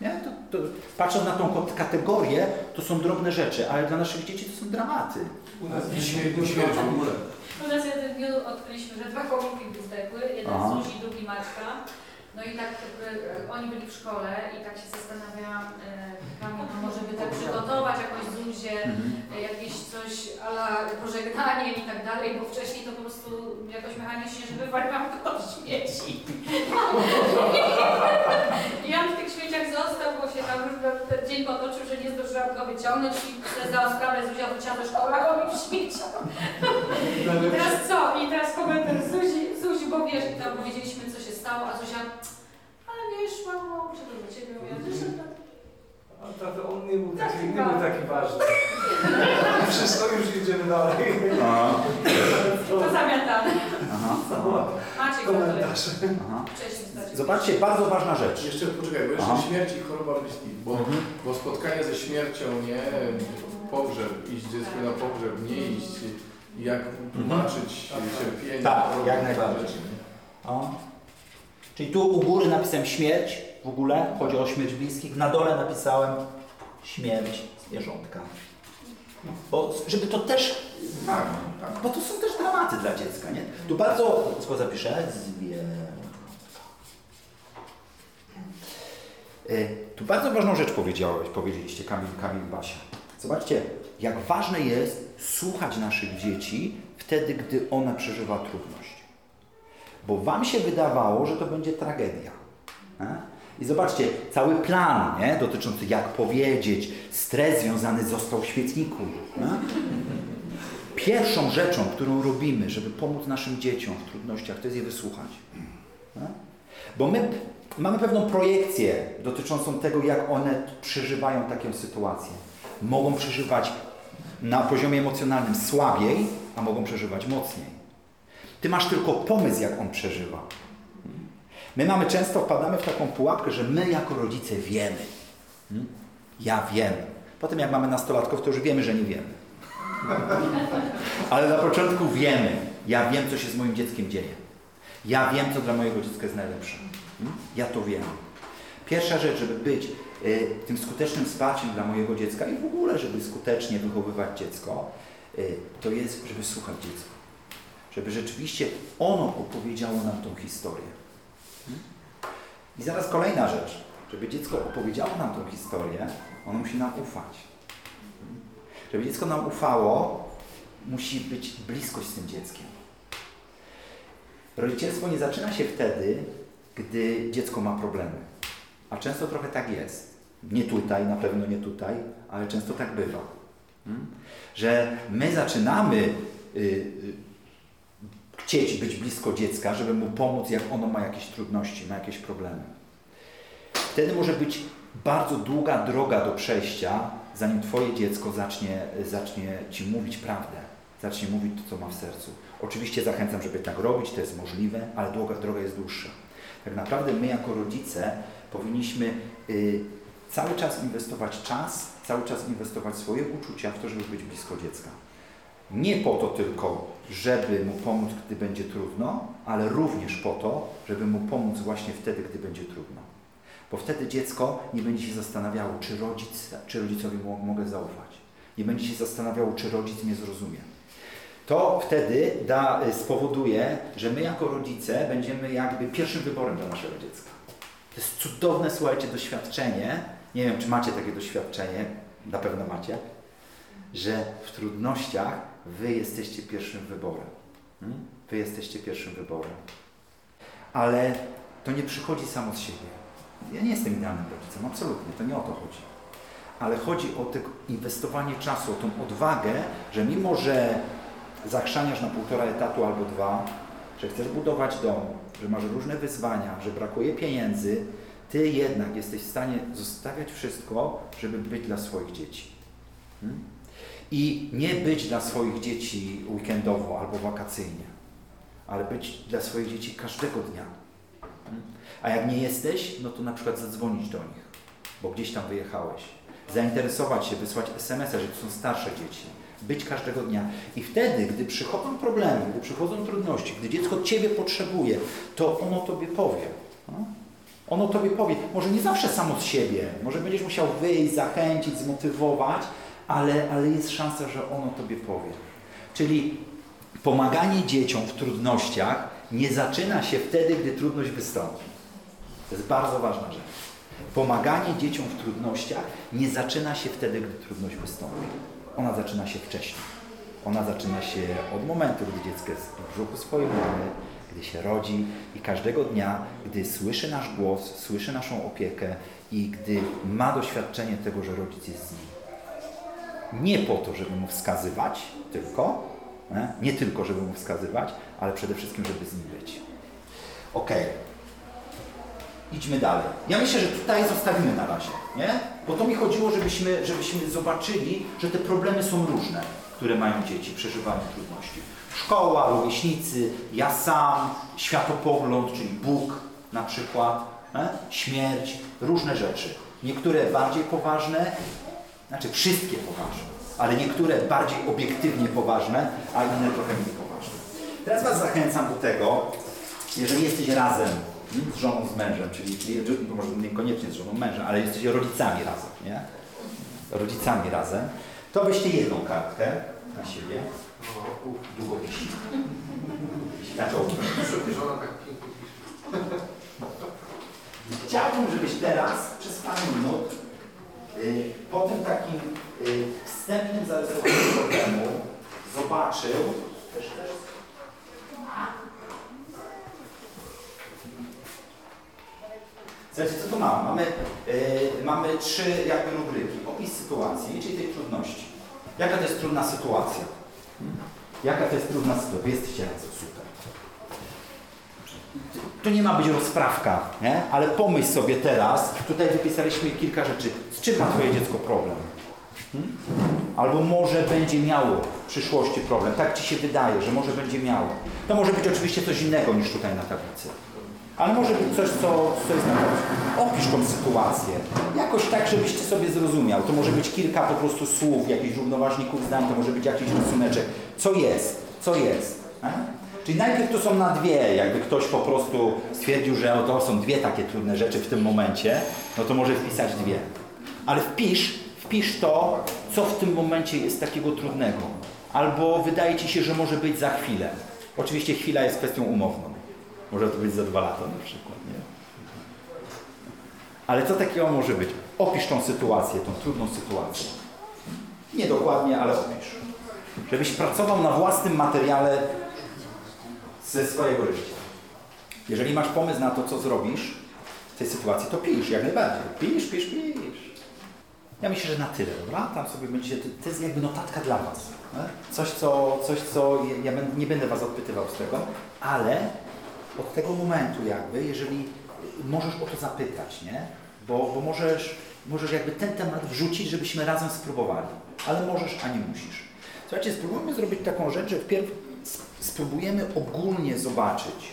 C: nie? To, to, patrząc na tą kategorię, to są drobne rzeczy, ale dla naszych dzieci to są dramaty.
A: U nas śmierć, śmierć w ogóle.
F: U nas jeden dniu odkryliśmy, że dwa komórki zdechły, jeden
C: Aha.
F: Zuzi, drugi Maćka. No i tak e, oni byli w szkole i tak się zastanawiałam, e, Kamil, no może by tak przygotować jakąś Zuzię,
C: Mhm.
F: jakieś coś ala pożegnanie i tak dalej, bo wcześniej to po prostu jakoś mechanicznie, żeby wywaliłam go do śmieci. I on w tych śmieciach został, bo się tam już ten dzień potoczył, że nie zdążyłam go wyciągnąć i zdała sprawę, Zuzia wróciła do szkoły, a on mi w śmieciach. I teraz co? I teraz komentarz Zuzi, Zuzi, bo wiesz, tam powiedzieliśmy, co się stało, a Zuzia, mamo, muszę to do ciebie, wiesz, że
D: A tato, on nie był taki,
F: Taki
D: nie był
F: ważny.
D: taki ważny. Wszystko już idziemy dalej.
C: Aha.
F: to zamiatane.
C: Aha.
F: Macie gratuluję.
D: Komentarz.
C: Aha.
F: Cześć, wystarczy.
C: Zobaczcie, bardzo ważna rzecz.
A: Jeszcze poczekaj, bo jeszcze
C: Aha.
A: śmierć i choroba bliskich, bo,
C: Mhm.
A: bo spotkanie ze śmiercią, nie, pogrzeb, iść dziecku na pogrzeb, nie iść, jak tłumaczyć cierpienie.
C: Tak, jak najbardziej. O. Czyli tu u góry napisałem śmierć w ogóle, chodzi o śmierć bliskich. Na dole napisałem śmierć zwierzątka. Bo żeby to też,
A: Tak, tak.
C: bo to są też dramaty dla dziecka, nie? Tu bardzo, co zapiszę? Zwierzątka. Y, Tu bardzo ważną rzecz powiedziałeś, powiedzieliście Kamil, Kamil Basia. Zobaczcie, jak ważne jest słuchać naszych dzieci wtedy, gdy one przeżywa trudność. Bo wam się wydawało, że to będzie tragedia. Nie? I zobaczcie, cały plan nie? dotyczący jak powiedzieć, stres związany został w świetniku. Nie? Pierwszą rzeczą, którą robimy, żeby pomóc naszym dzieciom w trudnościach, to jest je wysłuchać. Nie? Bo my mamy pewną projekcję dotyczącą tego, jak one przeżywają taką sytuację. Mogą przeżywać na poziomie emocjonalnym słabiej, a mogą przeżywać mocniej. Ty masz tylko pomysł, jak on przeżywa. My mamy często, wpadamy w taką pułapkę, że my jako rodzice wiemy. Hmm? Ja wiem. Potem jak mamy nastolatków, to już wiemy, że nie wiemy. Ale na początku wiemy. Ja wiem, co się z moim dzieckiem dzieje. Ja wiem, co dla mojego dziecka jest najlepsze. Hmm? Ja to wiem. Pierwsza rzecz, żeby być y, tym skutecznym wsparciem dla mojego dziecka i w ogóle, żeby skutecznie wychowywać dziecko, y, to jest, żeby słuchać dziecka. Żeby rzeczywiście ono opowiedziało nam tą historię. I zaraz kolejna rzecz. Żeby dziecko opowiedziało nam tą historię, ono musi nam ufać. Żeby dziecko nam ufało, musi być bliskość z tym dzieckiem. Rodzicielstwo nie zaczyna się wtedy, gdy dziecko ma problemy. A często trochę tak jest. Nie tutaj, na pewno nie tutaj, ale często tak bywa. Hmm? Że my zaczynamy y, y, chcieć być blisko dziecka, żeby mu pomóc, jak ono ma jakieś trudności, ma jakieś problemy. Wtedy może być bardzo długa droga do przejścia, zanim Twoje dziecko zacznie, zacznie Ci mówić prawdę, zacznie mówić to, co ma w sercu. Oczywiście zachęcam, żeby tak robić, to jest możliwe, ale droga, droga jest dłuższa. Tak naprawdę my jako rodzice powinniśmy y, cały czas inwestować czas, cały czas inwestować swoje uczucia w to, żeby być blisko dziecka. Nie po to tylko, żeby mu pomóc, gdy będzie trudno, ale również po to, żeby mu pomóc właśnie wtedy, gdy będzie trudno. Bo wtedy dziecko nie będzie się zastanawiało, czy, rodzic, czy rodzicowi mo- mogę zaufać. Nie będzie się zastanawiało, czy rodzic mnie zrozumie. To wtedy da, y, spowoduje, że my jako rodzice będziemy jakby pierwszym wyborem dla naszego dziecka. To jest cudowne, słuchajcie, doświadczenie. Nie wiem, czy macie takie doświadczenie, na pewno macie, że w trudnościach wy jesteście pierwszym wyborem. Hmm? Wy jesteście pierwszym wyborem. Ale to nie przychodzi samo z siebie. Ja nie jestem idealnym rodzicem, absolutnie, to nie o to chodzi. Ale chodzi o to inwestowanie czasu, o tą odwagę, że mimo, że zachrzaniasz na półtora etatu albo dwa, że chcesz budować dom, że masz różne wyzwania, że brakuje pieniędzy, ty jednak jesteś w stanie zostawiać wszystko, żeby być dla swoich dzieci. Hmm? I nie być dla swoich dzieci weekendowo albo wakacyjnie, ale być dla swoich dzieci każdego dnia. Hmm? A jak nie jesteś, no to na przykład zadzwonić do nich, bo gdzieś tam wyjechałeś. Zainteresować się, wysłać SMS-a, że to są starsze dzieci. Być każdego dnia. I wtedy, gdy przychodzą problemy, gdy przychodzą trudności, gdy dziecko Ciebie potrzebuje, to ono Tobie powie. No? Ono Tobie powie, może nie zawsze samo z siebie, może będziesz musiał wyjść, zachęcić, zmotywować, ale, ale jest szansa, że ono Tobie powie. Czyli pomaganie dzieciom w trudnościach nie zaczyna się wtedy, gdy trudność wystąpi. To jest bardzo ważna rzecz. Pomaganie dzieciom w trudnościach nie zaczyna się wtedy, gdy trudność wystąpi. Ona zaczyna się wcześniej. Ona zaczyna się od momentu, gdy dziecko jest w brzuchu swojej mamy, gdy się rodzi i każdego dnia, gdy słyszy nasz głos, słyszy naszą opiekę i gdy ma doświadczenie tego, że rodzic jest z nim. Nie po to, żeby mu wskazywać tylko, nie, nie tylko, żeby mu wskazywać, ale przede wszystkim, żeby z nim być. Ok. Idźmy dalej. Ja myślę, że tutaj zostawimy na razie, nie? Bo to mi chodziło, żebyśmy, żebyśmy zobaczyli, że te problemy są różne, które mają dzieci, przeżywanie trudności. Szkoła, rówieśnicy, ja sam, światopogląd, czyli Bóg na przykład, nie? śmierć, różne rzeczy. Niektóre bardziej poważne, znaczy wszystkie poważne, ale niektóre bardziej obiektywnie poważne, a inne trochę mniej poważne. Teraz Was zachęcam do tego, jeżeli jesteś razem z żoną, z mężem, czyli, może niekoniecznie z żoną, mężem, ale jesteście rodzicami razem, nie? Rodzicami razem, to weźcie jedną kartkę na siebie,
I: tak pięknie pisze.
C: Chciałbym, żebyś teraz przez parę minut po tym takim y, wstępnym zarysowaniu problemu zobaczył też, też, Słuchajcie, co tu mamy? Mamy, y, mamy trzy jakby rubryki. Opis sytuacji, czyli tej trudności. Jaka to jest trudna sytuacja? Jaka to jest trudna sytuacja? Wy jesteście razem, super. To nie ma być rozprawka, nie? ale pomyśl sobie teraz, tutaj wypisaliśmy kilka rzeczy. Z czym ma Twoje dziecko problem? Hmm? Albo może będzie miało w przyszłości problem. Tak Ci się wydaje, że może będzie miało. To może być oczywiście coś innego niż tutaj na tablicy. Ale może być coś, co, co jest na tablicy. Opisz tą sytuację. Jakoś tak, żebyś Ty sobie zrozumiał. To może być kilka po prostu słów, jakichś równoważników zdań, to może być jakiś rysuneczek. Co jest? Co jest? E? Czyli najpierw to są na dwie, jakby ktoś po prostu stwierdził, że to są dwie takie trudne rzeczy w tym momencie, no to może wpisać dwie. Ale wpisz, wpisz to, co w tym momencie jest takiego trudnego. Albo wydaje Ci się, że może być za chwilę. Oczywiście chwila jest kwestią umowną. Może to być za dwa lata na przykład, nie? Ale co takiego może być? Opisz tą sytuację, tą trudną sytuację. Nie dokładnie, ale opisz. Żebyś pracował na własnym materiale ze swojego życia. Jeżeli masz pomysł na to, co zrobisz w tej sytuacji, to pisz, jak najbardziej. Pisz, pisz, pisz. Ja myślę, że na tyle, dobra? Tam sobie będziecie, to, jest jakby notatka dla Was. Nie? Coś, co, coś, co ja nie będę Was odpytywał z tego, ale od tego momentu jakby, jeżeli możesz o to zapytać, nie? Bo, bo możesz, możesz jakby ten temat wrzucić, żebyśmy razem spróbowali. Ale możesz, a nie musisz. Słuchajcie, spróbujmy zrobić taką rzecz, że wpierw spróbujemy ogólnie zobaczyć,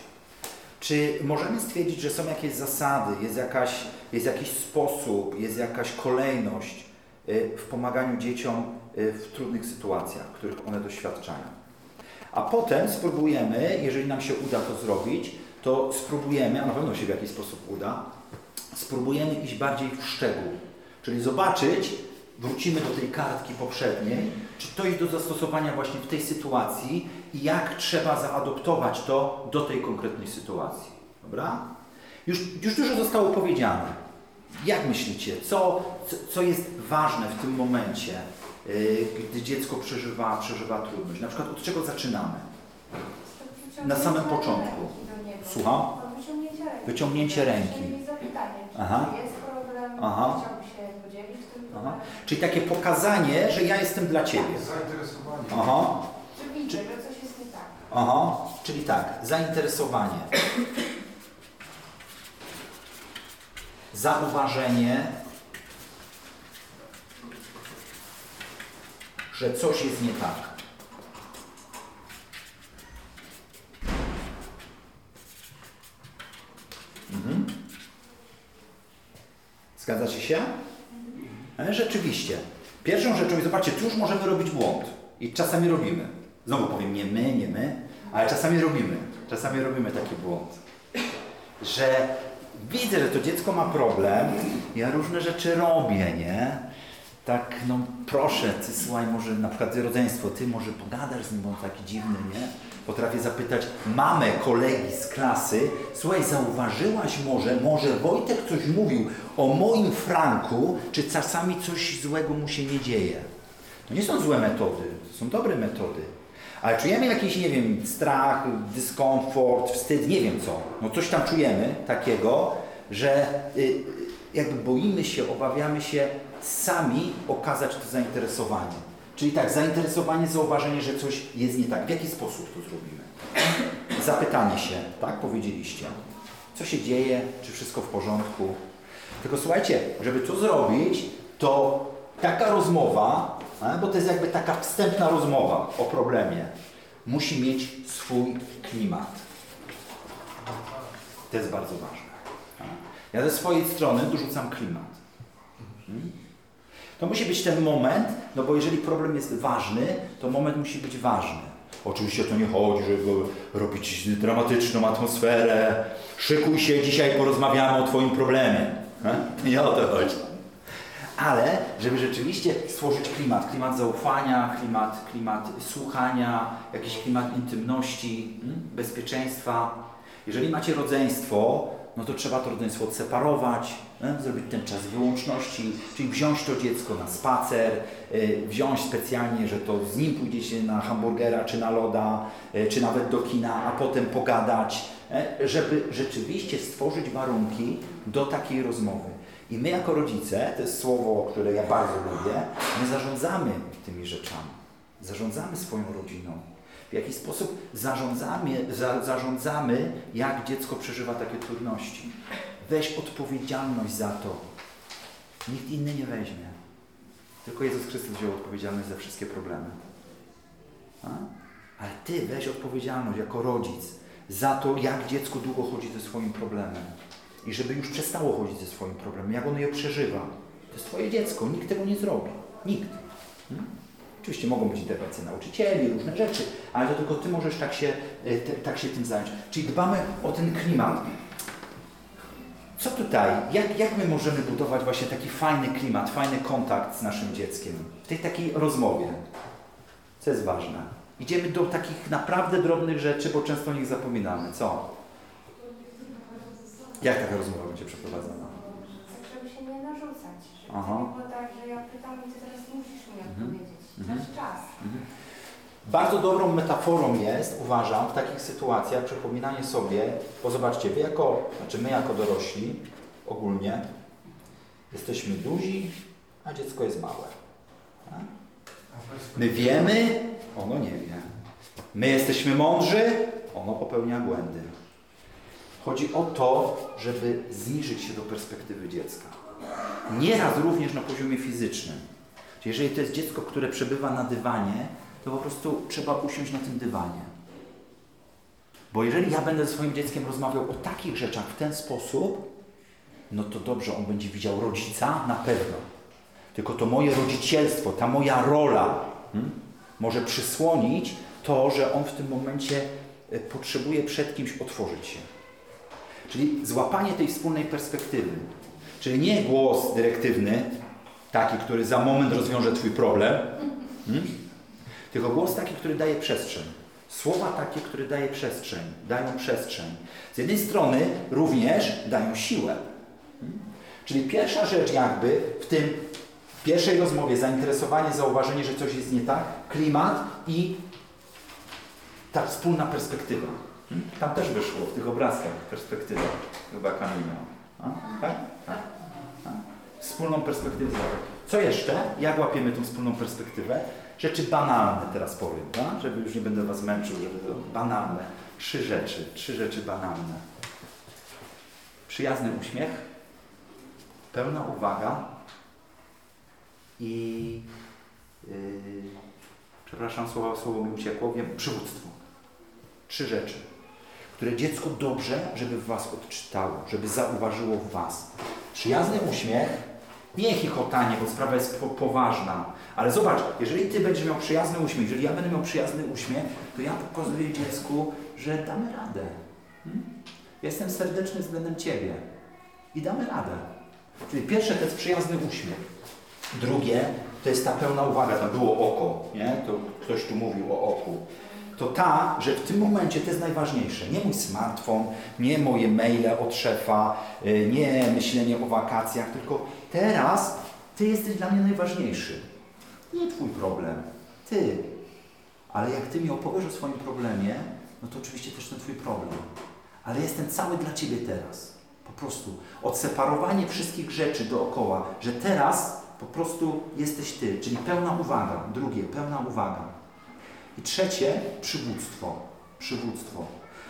C: czy możemy stwierdzić, że są jakieś zasady, jest, jakaś, jest jakiś sposób, jest jakaś kolejność w pomaganiu dzieciom w trudnych sytuacjach, których one doświadczają. A potem spróbujemy, jeżeli nam się uda to zrobić, to spróbujemy, a na pewno się w jakiś sposób uda, spróbujemy iść bardziej w szczegół. Czyli zobaczyć, wrócimy do tej kartki poprzedniej, czy to jest do zastosowania właśnie w tej sytuacji jak trzeba zaadoptować to do tej konkretnej sytuacji. Dobra? Już, już dużo zostało powiedziane. Jak myślicie, co, co, jest ważne w tym momencie, yy, gdy dziecko przeżywa, przeżywa trudność? Na przykład od czego zaczynamy? Na samym początku. Słucham?
H: Wyciągnięcie ręki.
C: Aha.
H: jest problem,
C: Aha.
H: chciałby się podzielić tym
C: Aha. Czyli takie pokazanie, że ja jestem dla Ciebie.
I: Zainteresowanie.
C: Aha,
H: czy widzę, że coś jest nie tak.
C: Aha, czyli tak, zainteresowanie. Zauważenie, że coś jest nie tak. Mhm. Zgadzacie się? E, Rzeczywiście. Pierwszą rzeczą jest, zobaczcie, tu już możemy robić błąd. I czasami robimy. Znowu powiem, nie my, nie my, ale czasami robimy. Czasami robimy taki błąd. Że widzę, że to dziecko ma problem, ja różne rzeczy robię, nie? Tak, no proszę, ty słuchaj, może na przykład rodzeństwo, ty może pogadasz z nim, bo on taki dziwny, nie? Potrafię zapytać mamę kolegi z klasy, słuchaj, zauważyłaś może, może Wojtek coś mówił o moim Franku, czy czasami coś złego mu się nie dzieje? To nie są złe metody, to są dobre metody. Ale czujemy jakiś, nie wiem, strach, dyskomfort, wstyd, nie wiem co. No coś tam czujemy takiego, że y, jakby boimy się, obawiamy się sami okazać to zainteresowanie. Czyli tak, zainteresowanie, zauważenie, że coś jest nie tak. W jaki sposób to zrobimy? Zapytanie się, tak powiedzieliście. Co się dzieje? Czy wszystko w porządku? Tylko słuchajcie, żeby to zrobić, to taka rozmowa, bo to jest jakby taka wstępna rozmowa o problemie, musi mieć swój klimat. To jest bardzo ważne. Ja ze swojej strony dorzucam klimat. Hmm? To musi być ten moment, no bo jeżeli problem jest ważny, to moment musi być ważny. Oczywiście to nie chodzi, żeby robić dramatyczną atmosferę. Szykuj się, dzisiaj porozmawiamy o Twoim problemie. Nie o to chodzi. Ale żeby rzeczywiście stworzyć klimat, klimat zaufania, klimat, klimat słuchania, jakiś klimat intymności, mm, bezpieczeństwa. Jeżeli macie rodzeństwo, no to trzeba to rodzeństwo odseparować, e, zrobić ten czas wyłączności, czyli wziąć to dziecko na spacer, e, wziąć specjalnie, że to z nim pójdziecie na hamburgera, czy na loda, e, czy nawet do kina, a potem pogadać, e, żeby rzeczywiście stworzyć warunki do takiej rozmowy. I my jako rodzice, to jest słowo, które ja bardzo lubię, my zarządzamy tymi rzeczami. Zarządzamy swoją rodziną. W jaki sposób zarządzamy, za, zarządzamy, jak dziecko przeżywa takie trudności. Weź odpowiedzialność za to. Nikt inny nie weźmie. Tylko Jezus Chrystus wziął odpowiedzialność za wszystkie problemy. A? Ale Ty weź odpowiedzialność jako rodzic za to, jak dziecko długo chodzi ze swoim problemem. I żeby już przestało chodzić ze swoim problemem, jak ono je przeżywa. To jest Twoje dziecko, nikt tego nie zrobi. Nikt. Hmm? Oczywiście mogą być interwencje nauczycieli, różne rzeczy, ale to tylko Ty możesz tak się, e, te, tak się tym zająć. Czyli dbamy o ten klimat. Co tutaj, jak, jak my możemy budować właśnie taki fajny klimat, fajny kontakt z naszym dzieckiem w tej takiej rozmowie? Co jest ważne? Idziemy do takich naprawdę drobnych rzeczy, bo często o nich zapominamy. Co? Jak taka rozmowa będzie przeprowadzona?
H: Tak, żeby się nie narzucać. Żeby
C: Aha.
H: to nie było tak, że ja pytam i ty teraz musisz mi
C: Mhm.
H: odpowiedzieć.
C: Mhm.
H: Masz czas.
C: Mhm. Bardzo dobrą metaforą jest, uważam, w takich sytuacjach przypominanie sobie, bo zobaczcie, wy jako, znaczy my jako dorośli ogólnie jesteśmy duzi, a dziecko jest małe. Tak? My wiemy, ono nie wie. My jesteśmy mądrzy, ono popełnia błędy. Chodzi o to, żeby zniżyć się do perspektywy dziecka. Nieraz również na poziomie fizycznym. Czyli jeżeli to jest dziecko, które przebywa na dywanie, to po prostu trzeba usiąść na tym dywanie. Bo jeżeli ja będę ze swoim dzieckiem rozmawiał o takich rzeczach w ten sposób, no to dobrze, on będzie widział rodzica na pewno. Tylko to moje rodzicielstwo, ta moja rola hmm, może przysłonić to, że on w tym momencie e, potrzebuje przed kimś otworzyć się. Czyli złapanie tej wspólnej perspektywy. Czyli nie głos dyrektywny, taki, który za moment rozwiąże Twój problem, hmm? tylko głos taki, który daje przestrzeń. Słowa takie, które daje przestrzeń, dają przestrzeń. Z jednej strony również dają siłę. Hmm? Czyli pierwsza rzecz jakby w tym pierwszej rozmowie, zainteresowanie, zauważenie, że coś jest nie tak, klimat i ta wspólna perspektywa. Tam też wyszło w tych obrazkach perspektywa. Chyba Kamila. Tak? Tak. Wspólną perspektywę. Co jeszcze? Jak łapiemy tą wspólną perspektywę? Rzeczy banalne teraz powiem, tak? żeby już nie będę Was męczył, żeby to banalne. Trzy rzeczy, trzy rzeczy banalne. Przyjazny uśmiech, pełna uwaga i yy, przepraszam, słowo, słowo mi uciekło, wiem, przywództwo. Trzy rzeczy, które dziecko dobrze, żeby w Was odczytało, żeby zauważyło w Was. Przyjazny uśmiech, nie chichotanie, bo sprawa jest po, poważna, ale zobacz, jeżeli Ty będziesz miał przyjazny uśmiech, jeżeli ja będę miał przyjazny uśmiech, to ja pokazuję dziecku, że damy radę. Hmm? Jestem serdeczny względem Ciebie i damy radę. Czyli pierwsze to jest przyjazny uśmiech. Drugie to jest ta pełna uwaga, tam było oko, nie? To ktoś tu mówił o oku. To ta, że w tym momencie to jest najważniejsze. Nie mój smartfon, nie moje maile od szefa, y, nie myślenie o wakacjach, tylko teraz Ty jesteś dla mnie najważniejszy. Nie Twój problem, Ty. Ale jak Ty mi opowiesz o swoim problemie, no to oczywiście też ten Twój problem. Ale jestem cały dla Ciebie teraz. Po prostu odseparowanie wszystkich rzeczy dookoła, że teraz po prostu jesteś Ty, czyli pełna uwaga. Drugie, pełna uwaga. I trzecie, przywództwo. Przywództwo.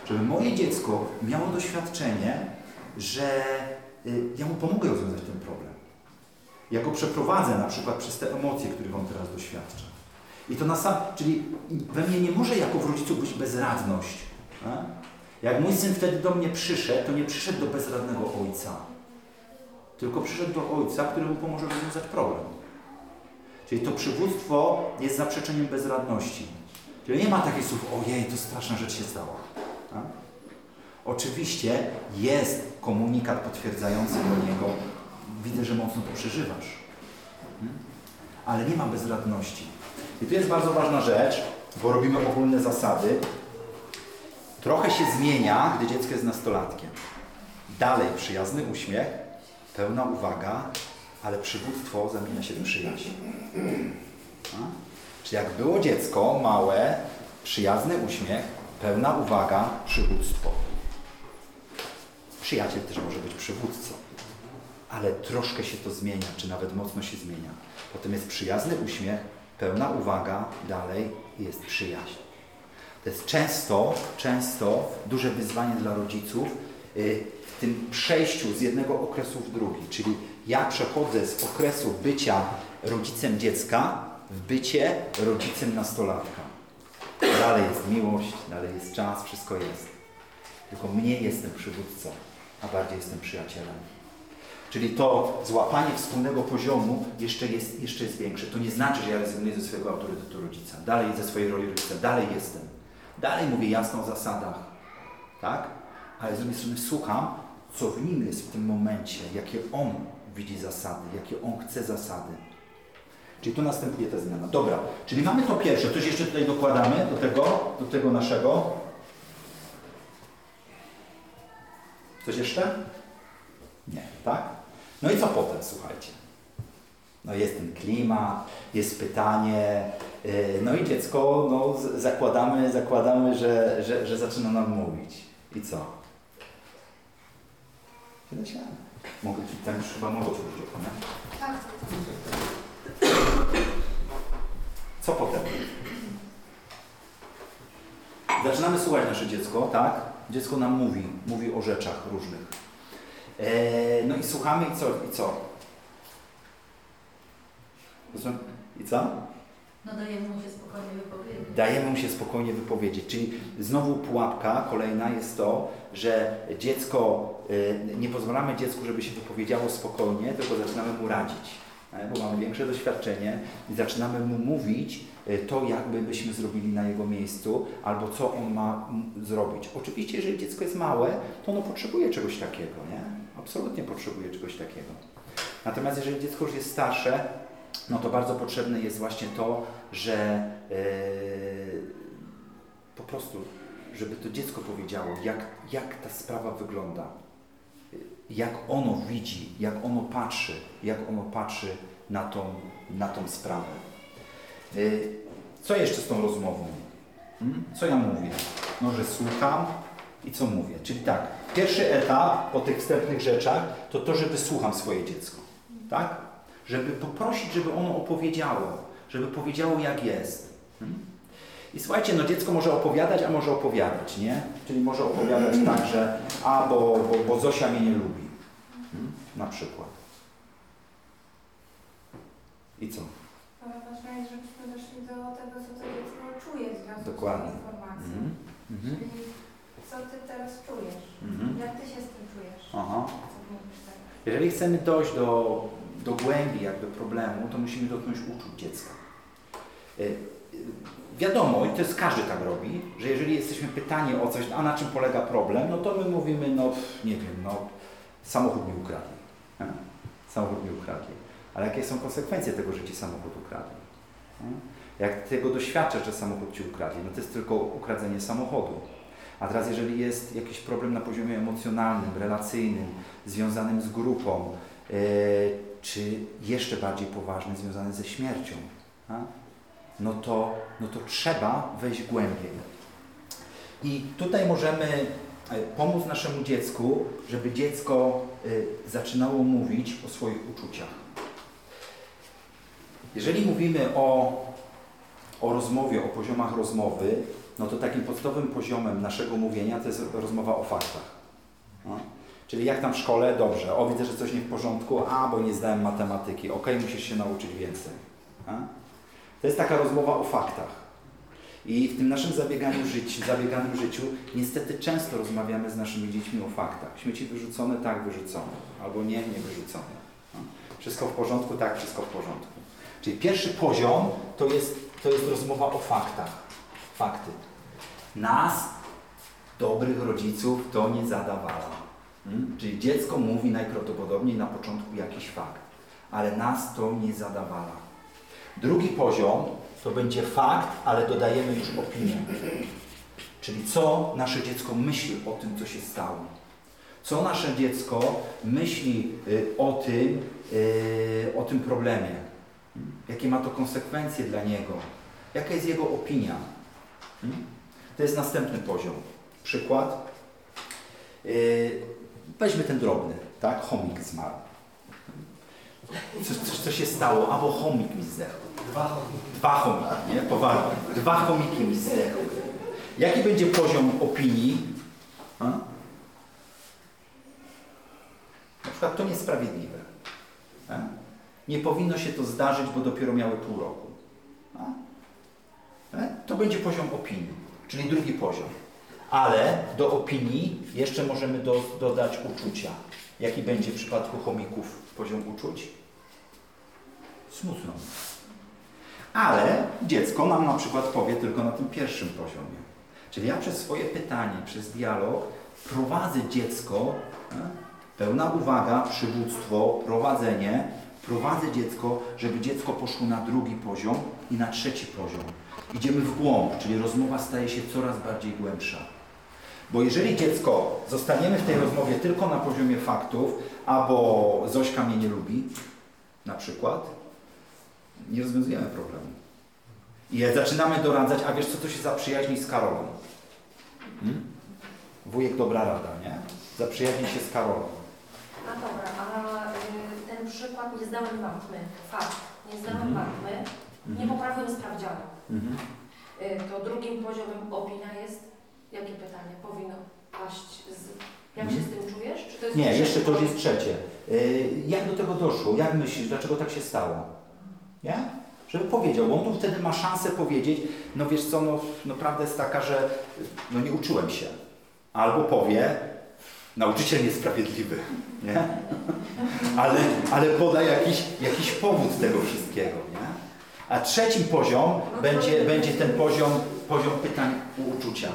C: Żeby moje dziecko miało doświadczenie, że y, ja mu pomogę rozwiązać ten problem. Ja go przeprowadzę na przykład przez te emocje, których on teraz doświadcza. I to na sam, czyli we mnie nie może jako w rodzicu być bezradność. A? Jak mój syn wtedy do mnie przyszedł, to nie przyszedł do bezradnego ojca, tylko przyszedł do ojca, który mu pomoże rozwiązać problem. Czyli to przywództwo jest zaprzeczeniem bezradności. Czyli nie ma takich słów, ojej, to straszna rzecz się stała. A? Oczywiście jest komunikat potwierdzający do niego, widzę, że mocno to przeżywasz. Hmm? Ale nie ma bezradności. I tu jest bardzo ważna rzecz, bo robimy ogólne zasady. Trochę się zmienia, gdy dziecko jest nastolatkiem. Dalej przyjazny uśmiech, pełna uwaga, ale przywództwo zamienia się w przyjaźń. A? Czyli jak było dziecko małe, przyjazny uśmiech, pełna uwaga, przywództwo. Przyjaciel też może być przywódcą, ale troszkę się to zmienia, czy nawet mocno się zmienia. Potem jest przyjazny uśmiech, pełna uwaga, dalej jest przyjaźń. To jest często, często duże wyzwanie dla rodziców y, w tym przejściu z jednego okresu w drugi. Czyli ja przechodzę z okresu bycia rodzicem dziecka w bycie rodzicem nastolatka. Dalej jest miłość, dalej jest czas, wszystko jest. Tylko mniej jestem przywódcą, a bardziej jestem przyjacielem. Czyli to złapanie wspólnego poziomu jeszcze jest, jeszcze jest większe. To nie znaczy, że ja rezygnuję ze swojego autorytetu rodzica. Dalej ze swojej roli rodzica, dalej jestem. Dalej mówię jasno o zasadach. Tak? Ale z drugiej strony słucham, co w nim jest w tym momencie, jakie on widzi zasady, jakie on chce zasady. Czyli tu następuje ta zmiana. Dobra, czyli mamy to pierwsze. Coś jeszcze tutaj dokładamy do tego, do tego naszego. Coś jeszcze? Nie, tak? No i co potem, słuchajcie? No jest ten klimat, jest pytanie, yy, no i dziecko, no zakładamy, zakładamy, że, że, że zaczyna nam mówić. I co? Tyle się. Mogę tam już chyba mogę otworzyć okno, nie?
F: Tak.
C: Co potem? Zaczynamy słuchać nasze dziecko, tak? Dziecko nam mówi, mówi o rzeczach różnych. Eee, no i słuchamy i co? I co? I co?
J: No dajemy mu się spokojnie wypowiedzieć.
C: Dajemy mu się spokojnie wypowiedzieć. Czyli znowu pułapka kolejna jest to, że dziecko, y, nie pozwalamy dziecku, żeby się wypowiedziało spokojnie, tylko zaczynamy mu radzić. E, bo mamy większe doświadczenie i zaczynamy mu mówić e, to, jakby byśmy zrobili na jego miejscu, albo co on ma zrobić. Oczywiście, jeżeli dziecko jest małe, to ono potrzebuje czegoś takiego, nie? Absolutnie potrzebuje czegoś takiego. Natomiast jeżeli dziecko już jest starsze, no to bardzo potrzebne jest właśnie to, że e, po prostu, żeby to dziecko powiedziało, jak, jak ta sprawa wygląda, jak ono widzi, jak ono patrzy, jak ono patrzy na tą, na tą sprawę. E, co jeszcze z tą rozmową? Hmm? Co ja mówię? No, że słucham i co mówię. Czyli tak, pierwszy etap po tych wstępnych rzeczach to to, że wysłucham swoje dziecko. Tak? Żeby poprosić, żeby ono opowiedziało, żeby powiedziało jak jest. Hmm? I słuchajcie, no dziecko może opowiadać, a może opowiadać, nie? Czyli może opowiadać tak, że a, bo, bo, bo Zosia mnie nie lubi. Hmm? Na przykład. I co?
H: Ale ważne jest, żebyśmy doszli do tego, co to dziecko czuje w związku
C: Dokładnie.
H: z tą informacją.
C: Mhm. Mhm.
H: Czyli co ty teraz czujesz?
C: Mhm.
H: Jak ty się z tym czujesz?
C: Aha. Jeżeli chcemy dojść do, do głębi jakby problemu, to musimy dotknąć uczuć dziecka. Wiadomo, i to jest każdy tak robi, że jeżeli jesteśmy pytani o coś, a na czym polega problem, no to my mówimy, no nie wiem, no samochód mi ukradli. Samochód mi ukradli. Ale jakie są konsekwencje tego, że ci samochód ukradli? Jak tego doświadczasz, że samochód ci ukradli, no to jest tylko ukradzenie samochodu. A teraz jeżeli jest jakiś problem na poziomie emocjonalnym, relacyjnym, związanym z grupą, yy, czy jeszcze bardziej poważny, związany ze śmiercią? No, to, no to trzeba wejść głębiej. I tutaj możemy e, pomóc naszemu dziecku, żeby dziecko e, zaczynało mówić o swoich uczuciach. Jeżeli mówimy o, o rozmowie, o poziomach rozmowy, no to takim podstawowym poziomem naszego mówienia to jest rozmowa o faktach. No? Czyli jak tam w szkole? Dobrze. O, widzę, że coś nie w porządku. A, bo nie zdałem matematyki. Ok, musisz się nauczyć więcej. To jest taka rozmowa o faktach. I w tym naszym zabieganiu życi, zabieganym życiu niestety często rozmawiamy z naszymi dziećmi o faktach. Śmieci wyrzucone, tak wyrzucone. Albo nie, nie wyrzucone. No. Wszystko w porządku, tak, wszystko w porządku. Czyli pierwszy poziom to jest, to jest rozmowa o faktach. Fakty. Nas, dobrych rodziców, to nie zadawala. Hmm? Czyli dziecko mówi najprawdopodobniej na początku jakiś fakt, ale nas to nie zadawala. Drugi poziom to będzie fakt, ale dodajemy już opinię. Czyli co nasze dziecko myśli o tym, co się stało. Co nasze dziecko myśli y, o tym, y, o tym problemie. Jakie ma to konsekwencje dla niego. Jaka jest jego opinia. Hmm? To jest następny poziom. Przykład. Y, weźmy ten drobny, tak? Chomik zmarł. Co, co, co się stało? Albo chomik mi zdechł.
K: Dwa chomiki.
C: Dwa chomiki, nie? Poważnie. Dwa chomiki mi zdechły. Jaki będzie poziom opinii? A? Na przykład to niesprawiedliwe. A? Nie powinno się to zdarzyć, bo dopiero miały pół roku. A? A? To będzie poziom opinii, czyli drugi poziom. Ale do opinii jeszcze możemy do, dodać uczucia. Jaki będzie w przypadku chomików poziom uczuć? Smutno. Ale dziecko nam na przykład powie tylko na tym pierwszym poziomie. Czyli ja przez swoje pytanie, przez dialog prowadzę dziecko, e, pełna uwaga, przywództwo, prowadzenie, prowadzę dziecko, żeby dziecko poszło na drugi poziom i na trzeci poziom. Idziemy w głąb, czyli rozmowa staje się coraz bardziej głębsza. Bo jeżeli dziecko zostaniemy w tej rozmowie tylko na poziomie faktów, albo Zośka mnie nie lubi, na przykład, nie rozwiązujemy problemu. I zaczynamy doradzać, a wiesz co, to się zaprzyjaźni z Karolą. Hmm? Wujek dobra rada, nie? Zaprzyjaźni się z Karolą.
E: A dobra, a y, ten przykład nie zdałem matmy, fakt, nie zdałem
C: Mhm.
E: matmy, nie
C: Mhm.
E: poprawiłem sprawdzianu.
C: Mhm.
E: Y, to drugim poziomem opinia jest, jakie pytanie powinno paść z... Jak się z tym czujesz? Czy to jest
C: Nie, jeszcze to już jest trzecie. Yy, jak do tego doszło? Jak myślisz, dlaczego tak się stało? Nie? Żeby powiedział, bo on wtedy ma szansę powiedzieć, no wiesz co, no, no prawda jest taka, że no nie uczyłem się. Albo powie, Nauczyciel niesprawiedliwy, nie? Ale, ale poda jakiś, jakiś powód tego wszystkiego, nie? A trzecim poziom będzie, będzie ten poziom, poziom pytań uczucia.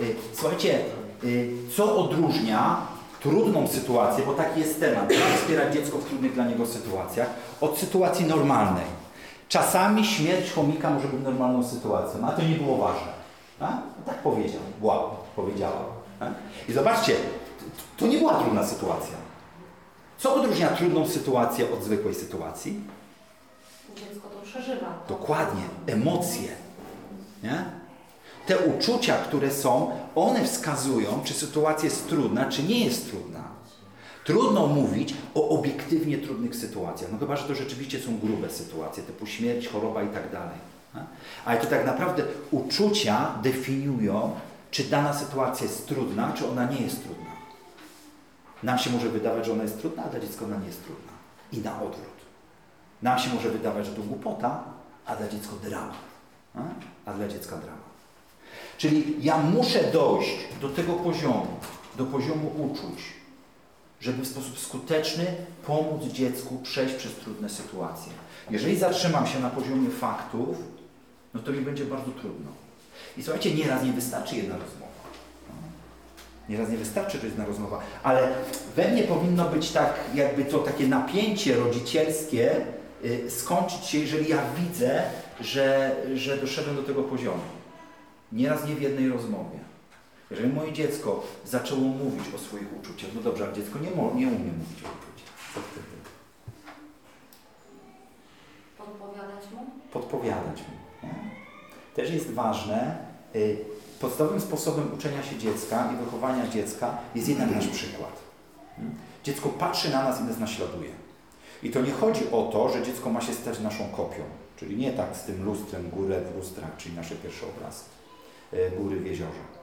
C: Y, Słuchajcie, y, co odróżnia trudną sytuację, bo taki jest temat, jak wspierać dziecko w trudnych dla niego sytuacjach, od sytuacji normalnej. Czasami śmierć chomika może być normalną sytuacją, a to nie było ważne. A? Tak powiedział, wow, powiedziała. I zobaczcie, to nie była trudna sytuacja. Co odróżnia trudną sytuację od zwykłej sytuacji?
E: Dziecko to przeżywa.
C: Dokładnie, emocje. Nie? Te uczucia, które są, one wskazują, czy sytuacja jest trudna, czy nie jest trudna. Trudno mówić o obiektywnie trudnych sytuacjach, no chyba, że to rzeczywiście są grube sytuacje, typu śmierć, choroba i tak dalej. Ale to tak naprawdę uczucia definiują, czy dana sytuacja jest trudna, czy ona nie jest trudna. Nam się może wydawać, że ona jest trudna, a dla dziecka ona nie jest trudna. I na odwrót. Nam się może wydawać, że to głupota, a dla dziecka dramat. A? dla dziecka dramat. Czyli ja muszę dojść do tego poziomu, do poziomu uczuć, żeby w sposób skuteczny pomóc dziecku przejść przez trudne sytuacje. Jeżeli zatrzymam się na poziomie faktów, no to mi będzie bardzo trudno. I słuchajcie, nieraz nie wystarczy jedna rozmowa. Nieraz nie wystarczy że jedna rozmowa, ale we mnie powinno być tak, jakby to takie napięcie rodzicielskie y, skończyć się, jeżeli ja widzę, że, że doszedłem do tego poziomu. Nieraz nie w jednej rozmowie. Jeżeli moje dziecko zaczęło mówić o swoich uczuciach, no dobrze, ale dziecko nie, nie umie mówić o uczuciach. Co wtedy?
E: Podpowiadać mu?
C: Podpowiadać mu. Nie? Też jest ważne, y, podstawowym sposobem uczenia się dziecka i wychowania dziecka jest jednak nasz przykład. Mm? Dziecko patrzy na nas i nas naśladuje. I to nie chodzi o to, że dziecko ma się stać naszą kopią, czyli nie tak z tym lustrem górę w lustrach, czyli nasze pierwsze obrazy, y, góry w jeziorze.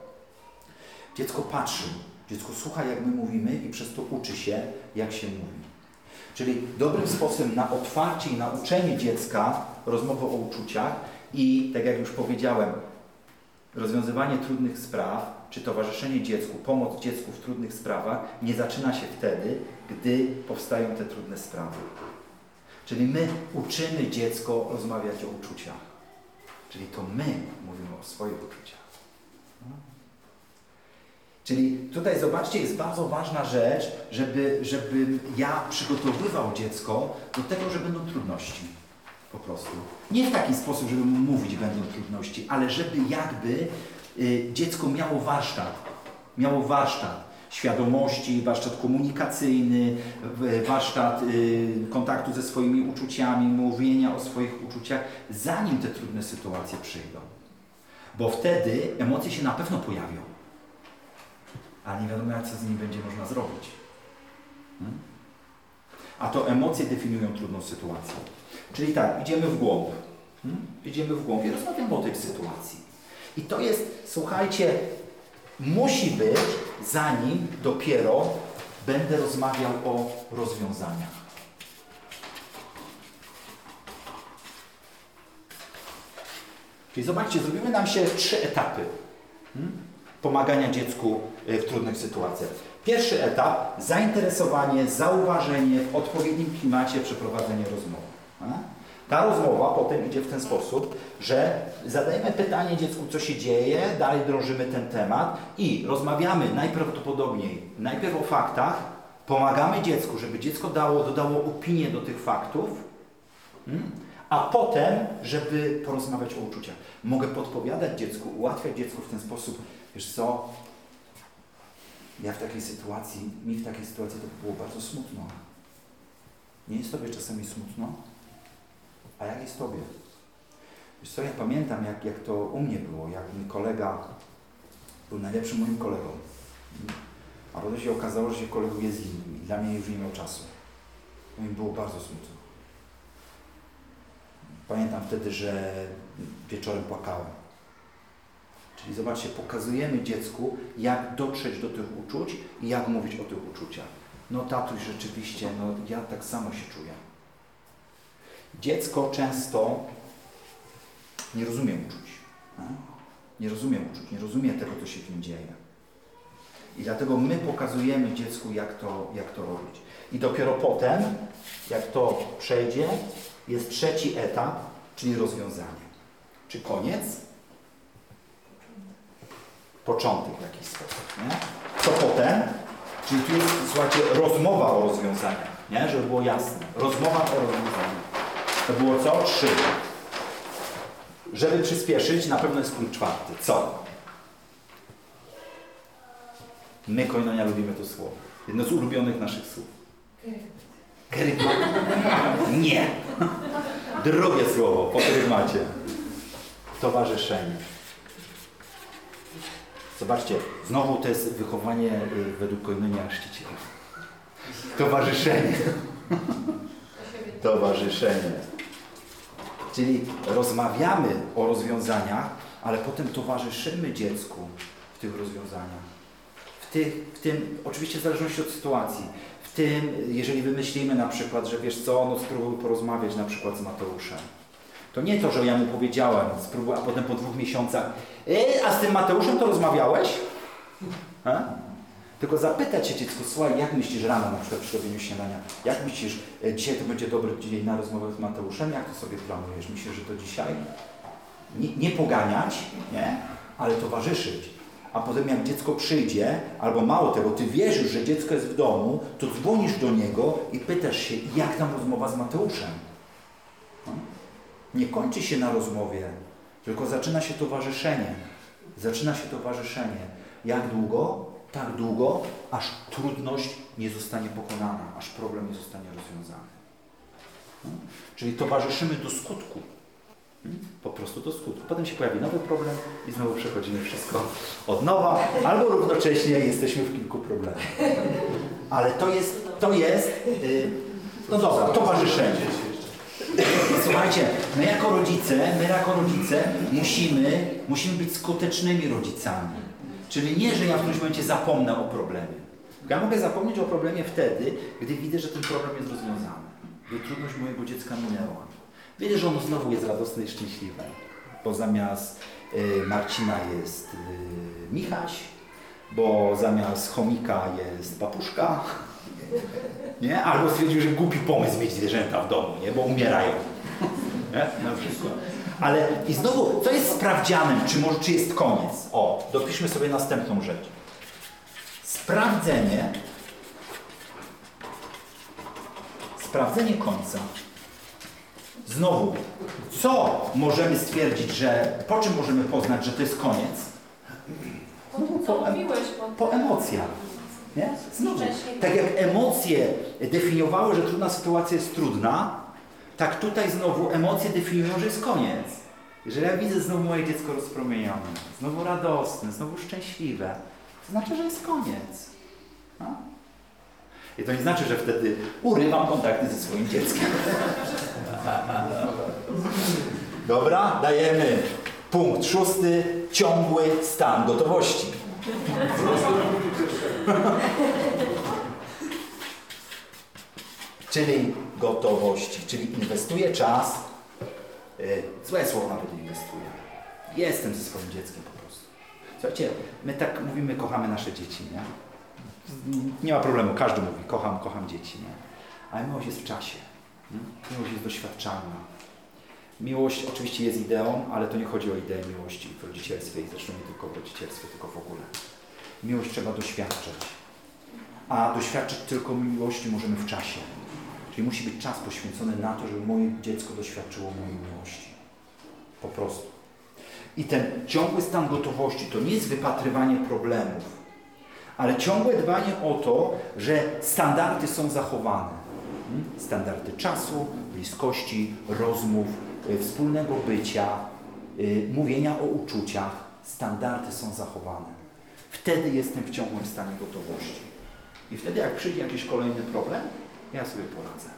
C: Dziecko patrzy, dziecko słucha jak my mówimy i przez to uczy się jak się mówi. Czyli dobrym sposobem na otwarcie i nauczenie dziecka rozmowy o uczuciach i, tak jak już powiedziałem, rozwiązywanie trudnych spraw, czy towarzyszenie dziecku, pomoc dziecku w trudnych sprawach nie zaczyna się wtedy, gdy powstają te trudne sprawy. Czyli my uczymy dziecko rozmawiać o uczuciach. Czyli to my mówimy o swoich uczuciach. Czyli tutaj zobaczcie, jest bardzo ważna rzecz, żeby, żeby ja przygotowywał dziecko do tego, że będą trudności. Po prostu. Nie w taki sposób, żeby mu mówić będą trudności, ale żeby jakby y, dziecko miało warsztat. Miało warsztat świadomości, warsztat komunikacyjny, warsztat y, kontaktu ze swoimi uczuciami, mówienia o swoich uczuciach, zanim te trudne sytuacje przyjdą. Bo wtedy emocje się na pewno pojawią ale nie wiadomo, jak co z nimi będzie można zrobić. Hmm? A to emocje definiują trudną sytuację. Czyli tak, idziemy w głąb. Hmm? Idziemy w głąb i rozmawiamy o tej sytuacji. I to jest, słuchajcie, musi być, zanim dopiero będę rozmawiał o rozwiązaniach. Czyli zobaczcie, zrobimy nam się trzy etapy. Hmm? Pomagania dziecku y, w trudnych sytuacjach. Pierwszy etap zainteresowanie, zauważenie w odpowiednim klimacie przeprowadzenie rozmowy. Ta rozmowa potem idzie w ten sposób, że zadajemy pytanie dziecku, co się dzieje, dalej drążymy ten temat i rozmawiamy najprawdopodobniej najpierw o faktach, pomagamy dziecku, żeby dziecko dało, dodało opinię do tych faktów, hmm? a potem, żeby porozmawiać o uczuciach. Mogę podpowiadać dziecku, ułatwiać dziecku w ten sposób, Wiesz co? Ja w takiej sytuacji, mi w takiej sytuacji to było bardzo smutno. Nie jest Tobie czasami smutno? A jak jest Tobie? Wiesz co, ja pamiętam jak, jak to u mnie było, jak mój kolega był najlepszym moim kolegą. A potem się okazało, że się koleguje z innym i dla mnie już nie miał czasu. Mi było bardzo smutno. Pamiętam wtedy, że wieczorem płakałem. Czyli zobaczcie, pokazujemy dziecku, jak dotrzeć do tych uczuć i jak mówić o tych uczuciach. No tatuś, rzeczywiście, no ja tak samo się czuję. Dziecko często nie rozumie uczuć. Nie rozumie uczuć, nie rozumie tego, co się w nim dzieje. I dlatego my pokazujemy dziecku, jak to, jak to robić. I dopiero potem, jak to przejdzie, jest trzeci etap, czyli rozwiązanie. Czy koniec? Początek w jakiś sposób, nie? Co potem? Czyli tu jest, słuchajcie, rozmowa o rozwiązaniach, nie? Żeby było jasne. Rozmowa o rozwiązaniach. To było co? Trzy. Żeby przyspieszyć, na pewno jest punkt czwarty. Co? My, Koinonia, lubimy to słowo. Jedno z ulubionych naszych słów. Kerygmat. Nie. Drugie słowo po kerygmacie. Towarzyszenie. Zobaczcie, znowu to jest wychowanie y, według Koinonia Chrzciciela. Towarzyszenie. Towarzyszenie. Czyli rozmawiamy o rozwiązaniach, ale potem towarzyszymy dziecku w tych rozwiązaniach. W, w tym, oczywiście w zależności od sytuacji, w tym, jeżeli wymyślimy na przykład, że wiesz co, no spróbuj porozmawiać na przykład z Mateuszem. To nie to, że ja mu powiedziałem, spróbuj, a potem po dwóch miesiącach, a z tym Mateuszem to rozmawiałeś? E? Tylko zapytać się dziecko, słuchaj, jak myślisz rano na przykład przy robieniu śniadania, jak myślisz, e, dzisiaj to będzie dobry dzień na rozmowę z Mateuszem, jak to sobie planujesz? Myślisz, że to dzisiaj? Nie, nie poganiać, nie? Ale towarzyszyć. A potem jak dziecko przyjdzie, albo mało tego, ty wierzysz, że dziecko jest w domu, to dzwonisz do niego i pytasz się, jak tam rozmowa z Mateuszem. Nie kończy się na rozmowie, tylko zaczyna się towarzyszenie. Zaczyna się towarzyszenie. Jak długo? Tak długo, aż trudność nie zostanie pokonana, aż problem nie zostanie rozwiązany. No? Czyli towarzyszymy do skutku. Hmm? Po prostu do skutku. Potem się pojawi nowy problem i znowu przechodzimy wszystko od nowa, albo równocześnie jesteśmy w kilku problemach. Ale to jest, to jest, yy, no dobra, towarzyszenie. Słuchajcie, my jako rodzice, my jako rodzice musimy, musimy być skutecznymi rodzicami. Czyli nie, że ja w którymś momencie zapomnę o problemie. Ja mogę zapomnieć o problemie wtedy, gdy widzę, że ten problem jest rozwiązany. Gdy trudność mojego dziecka minęła. Widzę, że ono znowu jest radosne i szczęśliwe. Bo zamiast y, Marcina jest y, Michaś, bo zamiast chomika jest papuszka. Nie? Albo stwierdził, że głupi pomysł mieć zwierzęta w domu, nie? bo umierają. Nie? Na przykład. Ale i znowu, co jest sprawdzianem, czy, może, czy jest koniec? O, dopiszmy sobie następną rzecz. Sprawdzenie, sprawdzenie końca. Znowu, co możemy stwierdzić, że, po czym możemy poznać, że to jest koniec?
E: Po po,
C: Po emocjach. Nie? Znowu, tak jak emocje definiowały, że trudna sytuacja jest trudna, tak tutaj znowu emocje definiują, że jest koniec. Jeżeli ja widzę znowu moje dziecko rozpromienione, znowu radosne, znowu szczęśliwe, to znaczy, że jest koniec. No? I to nie znaczy, że wtedy urywam kontakty ze swoim dzieckiem. Dobra, dajemy punkt szósty, ciągły stan gotowości. czyli gotowości, czyli inwestuję czas, yy, złe słowo nawet nie inwestuję. Jestem ze swoim dzieckiem po prostu. Słuchajcie, my tak mówimy, kochamy nasze dzieci, nie? Nie ma problemu, każdy mówi, kocham, kocham dzieci, nie? Ale miłość jest w czasie. Nie? Miłość jest doświadczalna. Miłość oczywiście jest ideą, ale to nie chodzi o ideę miłości w rodzicielstwie i zresztą nie tylko w rodzicielstwie, tylko w ogóle. Miłość trzeba doświadczać. A doświadczyć tylko miłości możemy w czasie. Czyli musi być czas poświęcony na to, żeby moje dziecko doświadczyło mojej miłości. Po prostu. I ten ciągły stan gotowości to nie jest wypatrywanie problemów, ale ciągłe dbanie o to, że standardy są zachowane. Hmm? Standardy czasu, bliskości, rozmów, wspólnego bycia, y, mówienia o uczuciach. Standardy są zachowane. Wtedy jestem w ciągłym stanie gotowości. I wtedy jak przyjdzie jakiś kolejny problem, ja sobie poradzę.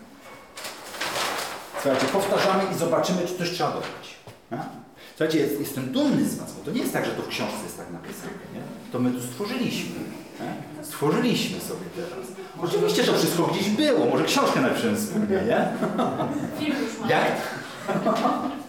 C: Słuchajcie, powtarzamy i zobaczymy, czy coś trzeba dodać. Słuchajcie, jest, jestem dumny z Was, bo to nie jest tak, że to w książce jest tak napisane. Nie? To my tu stworzyliśmy. Nie? Stworzyliśmy sobie teraz. Oczywiście, że wszystko gdzieś było. Może książkę napiszemy wspólnie, nie?
F: Film już mam.
C: Jak?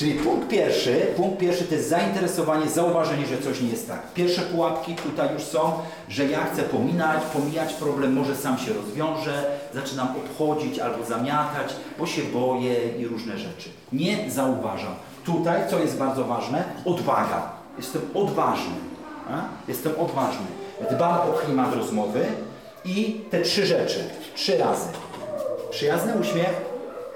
C: Czyli punkt pierwszy, punkt pierwszy to jest zainteresowanie, zauważenie, że coś nie jest tak. Pierwsze pułapki tutaj już są, że ja chcę pominać, pomijać problem, może sam się rozwiąże, zaczynam obchodzić albo zamiatać, bo się boję i różne rzeczy. Nie zauważam. Tutaj, co jest bardzo ważne, odwaga. Jestem odważny. A? Jestem odważny. Dbam o klimat rozmowy i te trzy rzeczy, trzy razy. Przyjazny uśmiech,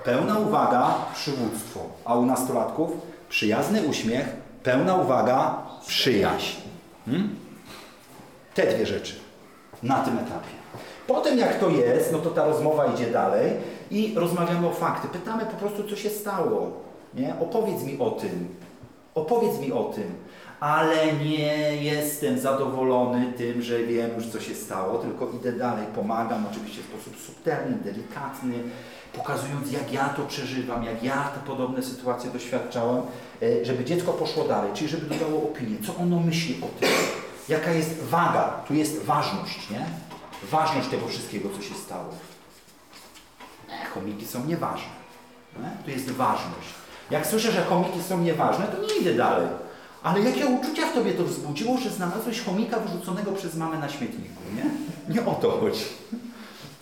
C: pełna uwaga, przywództwo. A u nastolatków przyjazny uśmiech, pełna uwaga, przyjaźń. Hmm? Te dwie rzeczy na tym etapie. Potem jak to jest, no to ta rozmowa idzie dalej i rozmawiamy o fakty. Pytamy po prostu, co się stało. Nie? Opowiedz mi o tym. Opowiedz mi o tym. Ale nie jestem zadowolony tym, że wiem już, co się stało, tylko idę dalej, pomagam oczywiście w sposób subtelny, delikatny, pokazując, jak ja to przeżywam, jak ja te podobne sytuacje doświadczałem, e, żeby dziecko poszło dalej, czyli żeby dodało opinię, co ono myśli o tym, jaka jest waga, tu jest ważność, nie? Ważność tego wszystkiego, co się stało. E, chomiki są nieważne. Nie? Tu jest ważność. Jak słyszę, że chomiki są nieważne, to nie idę dalej. Ale jakie uczucia w tobie to wzbudziło, że znalazłeś chomika wyrzuconego przez mamę na śmietniku, nie? Nie o to chodzi.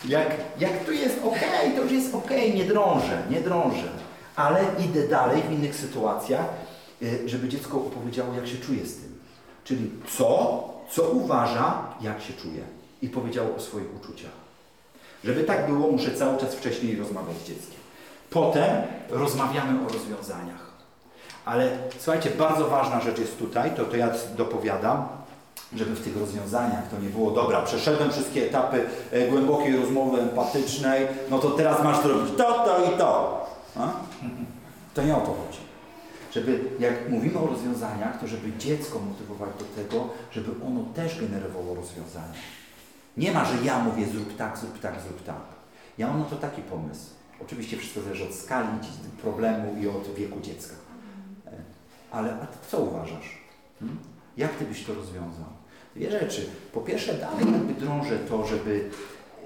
C: Jak, jak jest ok, to już jest ok, nie drążę, nie drążę. Ale idę dalej w innych sytuacjach, y, żeby dziecko opowiedziało, jak się czuje z tym. Czyli co, co uważa, jak się czuje. I powiedziało o swoich uczuciach. Żeby tak było, muszę cały czas wcześniej rozmawiać z dzieckiem. Potem rozmawiamy o rozwiązaniach. Ale słuchajcie, bardzo ważna rzecz jest tutaj, to, to ja dopowiadam, żeby w tych rozwiązaniach to nie było dobra, przeszedłem wszystkie etapy e, głębokiej rozmowy empatycznej, no to teraz masz zrobić to, to i to. A? To nie o to chodzi. Żeby, jak mówimy o rozwiązaniach, to żeby dziecko motywować do tego, żeby ono też generowało rozwiązania. Nie ma, że ja mówię zrób tak, zrób tak, zrób tak. Ja mam na to taki pomysł. Oczywiście wszystko zależy od skali problemu i od wieku dziecka. E, Ale a ty co uważasz? Hmm? Jak ty byś to rozwiązał? Dwie rzeczy. Po pierwsze, dalej jakby drążę to, żeby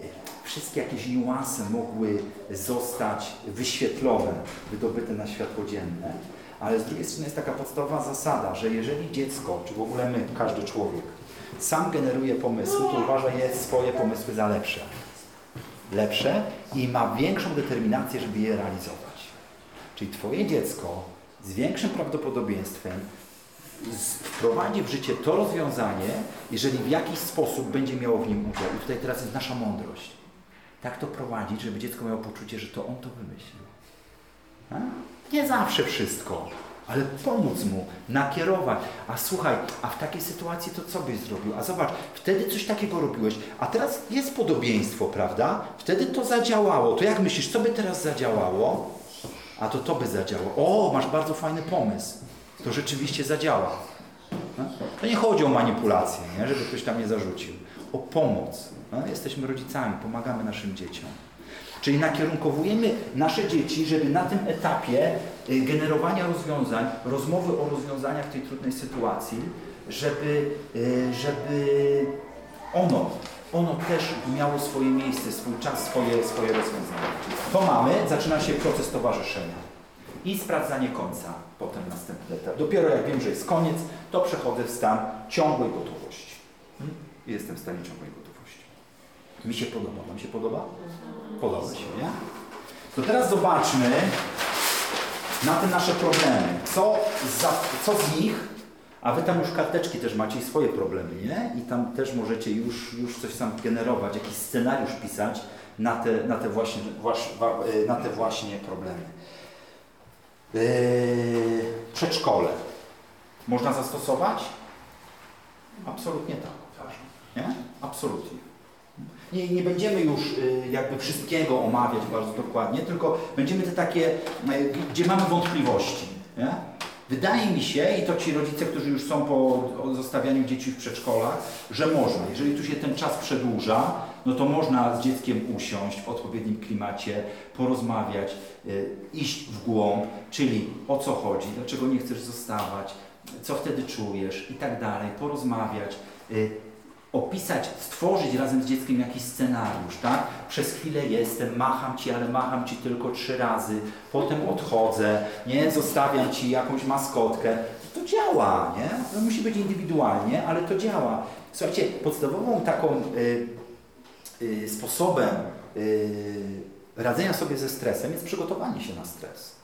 C: e, wszystkie jakieś niuanse mogły zostać wyświetlone, wydobyte na światło dzienne. Ale z drugiej strony jest taka podstawowa zasada, że jeżeli dziecko, czy w ogóle my, każdy człowiek, sam generuje pomysły, to uważa je swoje pomysły za lepsze. Lepsze i ma większą determinację, żeby je realizować. Czyli Twoje dziecko z większym prawdopodobieństwem wprowadzi w życie to rozwiązanie, jeżeli w jakiś sposób będzie miało w nim udział. I tutaj teraz jest nasza mądrość. Tak to prowadzić, żeby dziecko miało poczucie, że to on to wymyślił. A? Nie zawsze wszystko, ale pomóc mu, nakierować. A słuchaj, a w takiej sytuacji to co byś zrobił? A zobacz, wtedy coś takiego robiłeś, a teraz jest podobieństwo, prawda? Wtedy to zadziałało. To jak myślisz, co by teraz zadziałało? A to to by zadziałało. O, masz bardzo fajny pomysł. To rzeczywiście zadziała. No? To nie chodzi o manipulację, nie? żeby ktoś tam nie zarzucił. O pomoc. No? Jesteśmy rodzicami, pomagamy naszym dzieciom. Czyli nakierunkowujemy nasze dzieci, żeby na tym etapie y, generowania rozwiązań, rozmowy o rozwiązaniach tej trudnej sytuacji, żeby, y, żeby ono, ono też miało swoje miejsce, swój czas, swoje, swoje rozwiązania. To mamy, zaczyna się proces towarzyszenia i sprawdzanie końca, potem następny etap. Dopiero jak wiem, że jest koniec, to przechodzę w stan ciągłej gotowości. Hmm? Jestem w stanie ciągłej gotowości. Mi się podoba. Wam się podoba? Podoba się, nie? To teraz zobaczmy na te nasze problemy. Co, za, co z nich, a wy tam już karteczki też macie i swoje problemy, nie? I tam też możecie już, już coś tam generować, jakiś scenariusz pisać na te, na te, właśnie, na te właśnie problemy. Yy, przedszkole. Można zastosować? Absolutnie tak. Nie? Absolutnie. Nie, nie będziemy już y, jakby wszystkiego omawiać bardzo dokładnie, tylko będziemy te takie, y, gdzie mamy wątpliwości. Nie? Wydaje mi się, i to ci rodzice, którzy już są po zostawianiu dzieci w przedszkolach, że można. Jeżeli tu się ten czas przedłuża, no to można z dzieckiem usiąść w odpowiednim klimacie, porozmawiać, y, iść w głąb, czyli o co chodzi, dlaczego nie chcesz zostawać, co wtedy czujesz i tak dalej, porozmawiać opisać, stworzyć razem z dzieckiem jakiś scenariusz, tak? Przez chwilę jestem, macham Ci, ale macham Ci tylko trzy razy, potem odchodzę, nie? Zostawiam Ci jakąś maskotkę. To działa, nie? To musi być indywidualnie, ale to działa. Słuchajcie, podstawową taką y, y, sposobem y, radzenia sobie ze stresem jest przygotowanie się na stres.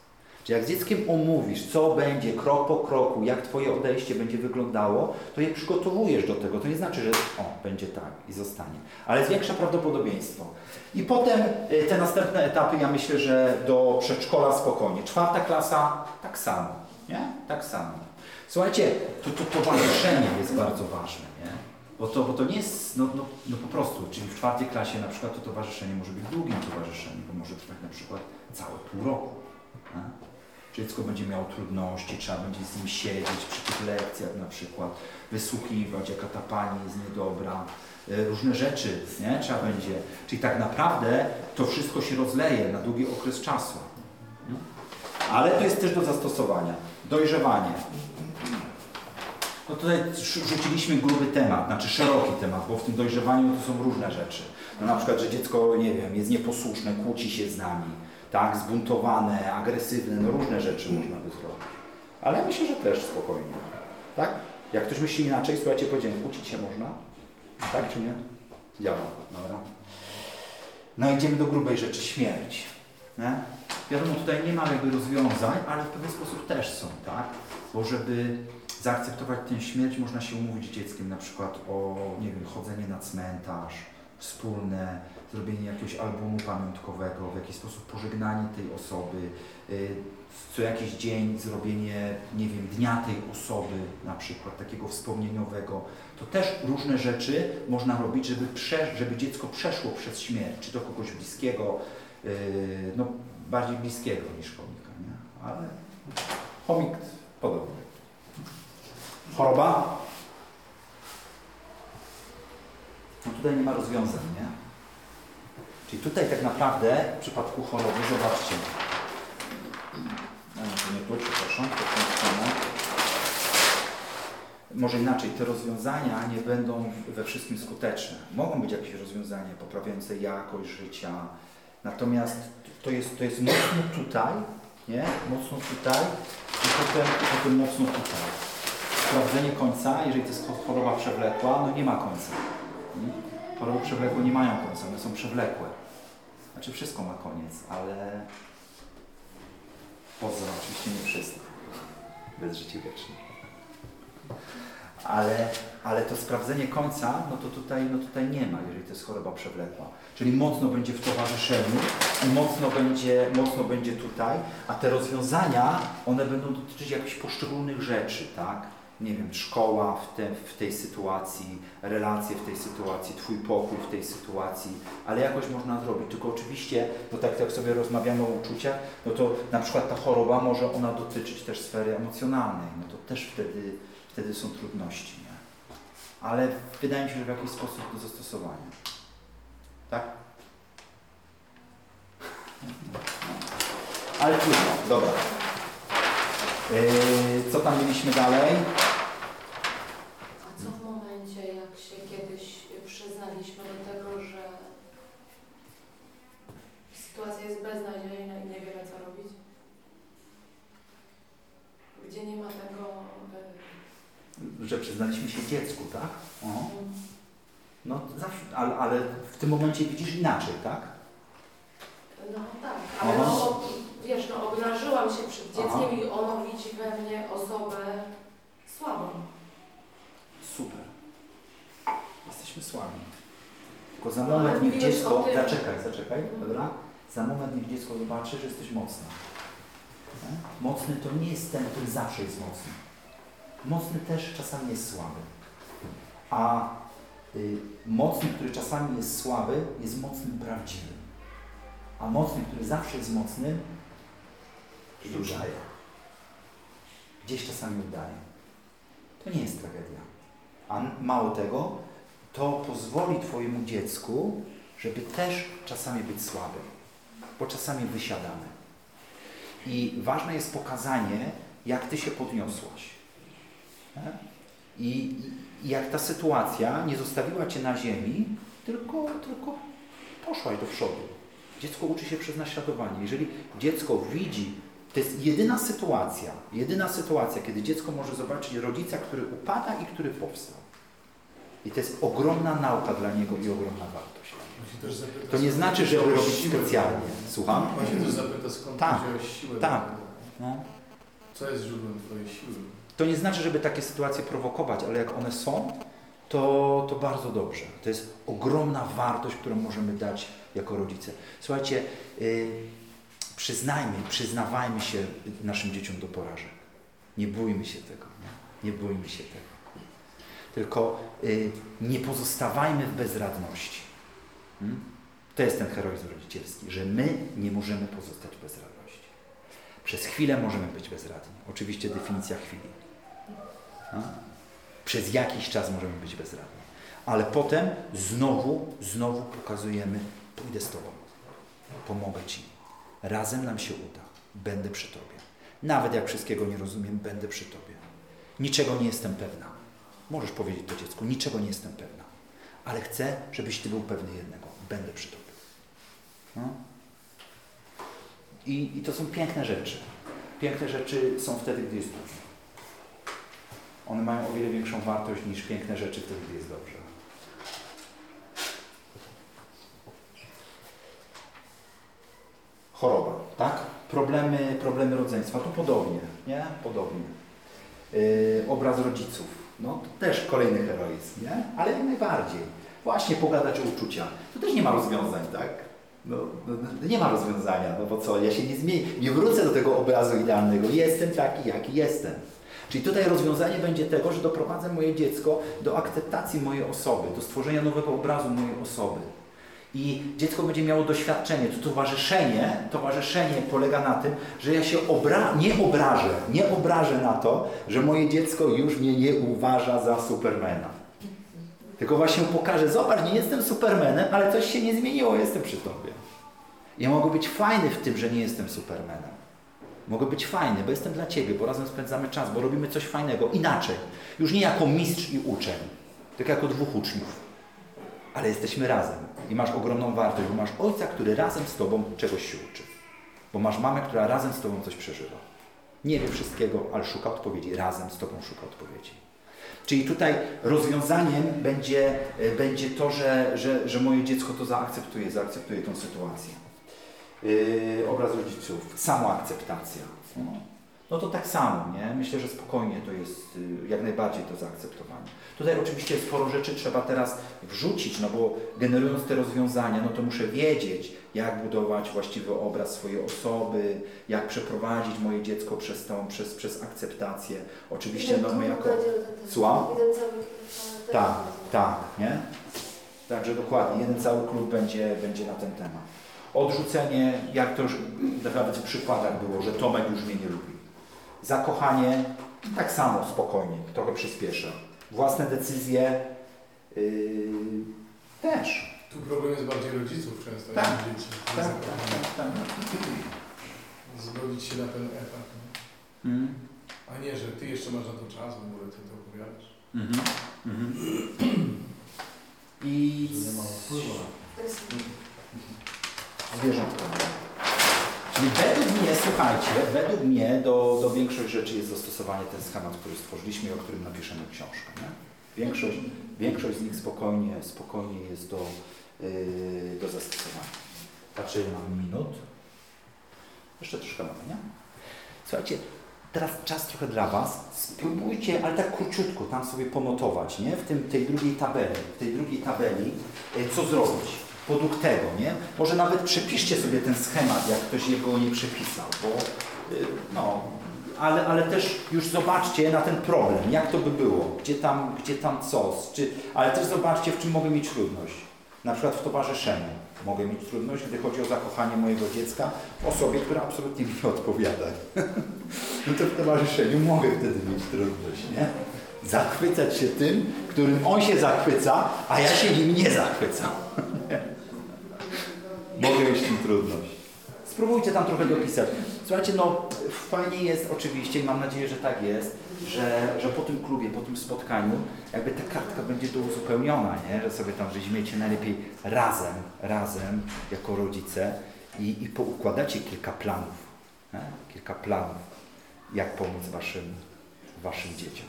C: Czy jak z dzieckiem omówisz, co będzie krok po kroku, jak Twoje odejście będzie wyglądało, to je przygotowujesz do tego. To nie znaczy, że o, będzie tak i zostanie, ale zwiększa prawdopodobieństwo. I potem y, te następne etapy, ja myślę, że do przedszkola spokojnie. Czwarta klasa tak samo, nie? Tak samo. Słuchajcie, to, to towarzyszenie jest bardzo ważne, nie? Bo to, bo to nie jest, no, no, no po prostu, czyli w czwartej klasie na przykład to towarzyszenie może być długim towarzyszeniem, bo może trwać na przykład całe pół roku. Nie? Dziecko będzie miało trudności, trzeba będzie z nim siedzieć przy tych lekcjach na przykład, wysłuchiwać, jaka ta pani jest niedobra, y, różne rzeczy nie? trzeba będzie. Czyli tak naprawdę to wszystko się rozleje na długi okres czasu. Nie? Ale to jest też do zastosowania. Dojrzewanie. No tutaj rzuciliśmy gruby temat, znaczy szeroki temat, bo w tym dojrzewaniu to są różne rzeczy. No na przykład, że dziecko, nie wiem, jest nieposłuszne, kłóci się z nami, tak, zbuntowane, agresywne, no różne rzeczy można by zrobić. Ale myślę, że też spokojnie. Tak? Jak ktoś myśli inaczej, słuchajcie, powiedziałem, kłócić się można? Tak czy nie? Działa, dobra. No idziemy do grubej rzeczy, śmierć. Nie? Wiadomo, tutaj nie ma jakby rozwiązań, ale w pewien sposób też są, tak? Bo żeby zaakceptować tę śmierć, można się umówić z dzieckiem na przykład o, nie wiem, chodzenie na cmentarz, wspólne, zrobienie jakiegoś albumu pamiątkowego, w jakiś sposób pożegnanie tej osoby, y, co jakiś dzień zrobienie, nie wiem, dnia tej osoby, na przykład takiego wspomnieniowego. To też różne rzeczy można robić, żeby, prze, żeby dziecko przeszło przez śmierć, czy to kogoś bliskiego, y, no bardziej bliskiego niż chomika, nie? Ale chomik podobny. Choroba? No tutaj nie ma rozwiązań, nie? Czyli tutaj tak naprawdę w przypadku choroby, zobaczcie. No, nie tu, przepraszam, to. Może inaczej, te rozwiązania nie będą we wszystkim skuteczne. Mogą być jakieś rozwiązania poprawiające jakość życia, natomiast to jest, to jest mocno tutaj, nie? Mocno tutaj i potem, i potem mocno tutaj. Sprawdzenie końca, jeżeli to jest choroba przewlekła, no nie ma końca. Nie? Choroby przewlekłe nie mają końca, one są przewlekłe. Znaczy wszystko ma koniec, ale poza oczywiście nie wszystko. Bez życia wieczne. Ale, ale to sprawdzenie końca, no to tutaj, no tutaj nie ma, jeżeli to jest choroba przewlekła. Czyli mocno będzie w towarzyszeniu i mocno będzie, mocno będzie tutaj, a te rozwiązania, one będą dotyczyć jakichś poszczególnych rzeczy, tak? Nie wiem, szkoła w, te, w tej sytuacji, relacje w tej sytuacji, Twój pokój w tej sytuacji, ale jakoś można zrobić. Tylko oczywiście, no tak jak sobie rozmawiamy o uczuciach, no to na przykład ta choroba może ona dotyczyć też sfery emocjonalnej, no to też wtedy, wtedy są trudności, nie? Ale wydaje mi się, że w jakiś sposób do zastosowania. Tak? Ale trudno, dobra. Yy, co tam mieliśmy dalej?
E: A co w momencie, jak się kiedyś przyznaliśmy do tego, że sytuacja jest beznadziejna i nie wiemy co robić? Gdzie nie ma tego...
C: Że przyznaliśmy się dziecku, tak? O. No zawsze, ale, ale w tym momencie widzisz inaczej, tak?
E: No tak, ale
C: Aha.
E: no, wiesz, no obnażyłam się przed dzieckiem
C: Aha.
E: i ono widzi we mnie osobę słabą.
C: Super. Jesteśmy słabi. Tylko za
E: No,
C: moment niech
E: mówiłeś
C: dziecko, zaczekaj, zaczekaj,
E: Mhm.
C: dobra? Za moment niech dziecko zobaczy, że jesteś mocna. Nie? Mocny to nie jest ten, który zawsze jest mocny. Mocny też czasami jest słaby. A y, mocny, który czasami jest słaby, jest mocnym prawdziwym. A mocny, który zawsze jest mocny, udaje. Gdzieś czasami udaje. To nie jest tragedia. A mało tego, to pozwoli Twojemu dziecku, żeby też czasami być słabym, bo czasami wysiadamy. I ważne jest pokazanie, jak Ty się podniosłaś. Nie? I, i jak ta sytuacja nie zostawiła Cię na ziemi, tylko, tylko poszłaś do przodu. Dziecko uczy się przez naśladowanie. Jeżeli dziecko widzi, to jest jedyna sytuacja, jedyna sytuacja, kiedy dziecko może zobaczyć rodzica, który upada i który powstał. I to jest ogromna nauka dla niego i ogromna wartość. To nie znaczy, że robić specjalnie. Słucham?
A: Się też zapyta, skąd
C: Tak,
A: wziąłeś siłę.
C: tak. No.
A: Co jest źródłem Twojej siły?
C: To nie znaczy, żeby takie sytuacje prowokować, ale jak one są, to, to bardzo dobrze. To jest ogromna wartość, którą możemy dać jako rodzice. Słuchajcie, yy, przyznajmy, przyznawajmy się naszym dzieciom do porażek. Nie bójmy się tego. Nie, nie bójmy się tego. Tylko yy, nie pozostawajmy w bezradności. Hmm? To jest ten heroizm rodzicielski, że my nie możemy pozostać bez radości. Przez chwilę możemy być bezradni. Oczywiście definicja chwili. Przez jakiś czas możemy być bezradni. Ale potem znowu, znowu pokazujemy, pójdę z Tobą. Pomogę Ci. Razem nam się uda. Będę przy Tobie. Nawet jak wszystkiego nie rozumiem, będę przy Tobie. Niczego nie jestem pewna. Możesz powiedzieć to dziecku, niczego nie jestem pewna. Ale chcę, żebyś Ty był pewny jednego. Będę przy Tobie. No? I, I to są piękne rzeczy. Piękne rzeczy są wtedy, gdy jest dobrze. One mają o wiele większą wartość niż piękne rzeczy wtedy, gdy jest dobrze. Choroba, tak? Problemy, problemy rodzeństwa, tu podobnie, nie? Podobnie. Yy, obraz rodziców, no to też kolejny heroizm, nie? Ale jak najbardziej. Właśnie pogadać o uczuciach. To też nie ma rozwiązań, tak? No, no, no, nie ma rozwiązania, no bo co, ja się nie zmienię, nie wrócę do tego obrazu idealnego. Jestem taki, jaki jestem. Czyli tutaj rozwiązanie będzie tego, że doprowadzę moje dziecko do akceptacji mojej osoby, do stworzenia nowego obrazu mojej osoby. I dziecko będzie miało doświadczenie. To towarzyszenie, towarzyszenie polega na tym, że ja się obra nie obrażę, nie obrażę na to, że moje dziecko już mnie nie uważa za Supermana. Tylko właśnie pokażę, zobacz, nie jestem Supermanem, ale coś się nie zmieniło, jestem przy Tobie. Ja mogę być fajny w tym, że nie jestem Supermanem. Mogę być fajny, bo jestem dla Ciebie, bo razem spędzamy czas, bo robimy coś fajnego, inaczej. Już nie jako mistrz i uczeń, tylko jako dwóch uczniów. Ale jesteśmy razem i masz ogromną wartość, bo masz ojca, który razem z Tobą czegoś się uczy. Bo masz mamę, która razem z Tobą coś przeżywa. Nie wie wszystkiego, ale szuka odpowiedzi. Razem z Tobą szuka odpowiedzi. Czyli tutaj rozwiązaniem będzie, będzie to, że, że, że moje dziecko to zaakceptuje, zaakceptuje tą sytuację. Yy, obraz rodziców, samoakceptacja. No, no to tak samo, nie? Myślę, że spokojnie to jest yy, jak najbardziej to zaakceptowanie. Tutaj oczywiście sporo rzeczy trzeba teraz wrzucić, no bo generując te rozwiązania, no to muszę wiedzieć, jak budować właściwy obraz swojej osoby, jak przeprowadzić moje dziecko przez tą, przez, przez akceptację. Oczywiście no my jako... Słucham? Tak, tak, nie? Także dokładnie, jeden cały klub będzie, będzie na ten temat. Odrzucenie, jak to już nawet w przykładach było, że Tomek już mnie nie lubi. Zakochanie, tak samo spokojnie, trochę przyspieszę. Własne decyzje yy, też.
A: Tu problem jest bardziej rodziców często,
C: Tak,
A: niż dzieci.
C: tak, tak, tak,
A: Zgodzić się na ten etap. nie?
C: Mm.
A: A nie, że ty jeszcze masz na to czas, w ogóle ty to opowiadasz.
C: Mhm. Mhm. I
K: Nie ma wpływu.
C: zwierzątka. Czyli według mnie, słuchajcie, według mnie do, do większości rzeczy jest zastosowany ten schemat, który stworzyliśmy i o którym napiszemy książkę. Nie? Większość, większość z nich spokojnie, spokojnie jest do, yy, do zastosowania. Patrzę, ile mam minut. Jeszcze troszkę mamy, nie? Słuchajcie, teraz czas trochę dla Was. Spróbujcie, ale tak króciutko, tam sobie ponotować, nie? W tym, tej drugiej tabeli, w tej drugiej tabeli, yy, co zrobić podług tego, nie? Może nawet przepiszcie sobie ten schemat, jak ktoś jego nie przepisał, bo yy, no, ale, ale też już zobaczcie na ten problem, jak to by było, gdzie tam, gdzie tam co, czy, ale też zobaczcie, w czym mogę mieć trudność. Na przykład w towarzyszeniu mogę mieć trudność, gdy chodzi o zakochanie mojego dziecka w osobie, która absolutnie mi nie odpowiada. no to w towarzyszeniu mogę wtedy mieć trudność, nie? Zachwycać się tym, którym on się zachwyca, a ja się nim nie zachwycam. mogę z tym trudność. Spróbujcie tam trochę dopisać. Słuchajcie, no fajnie jest oczywiście, i mam nadzieję, że tak jest, że, że po tym klubie, po tym spotkaniu, jakby ta kartka będzie douzupełniona, nie? że sobie tam weźmiecie najlepiej razem, razem jako rodzice i, i poukładacie kilka planów, nie? kilka planów, jak pomóc waszym, waszym dzieciom.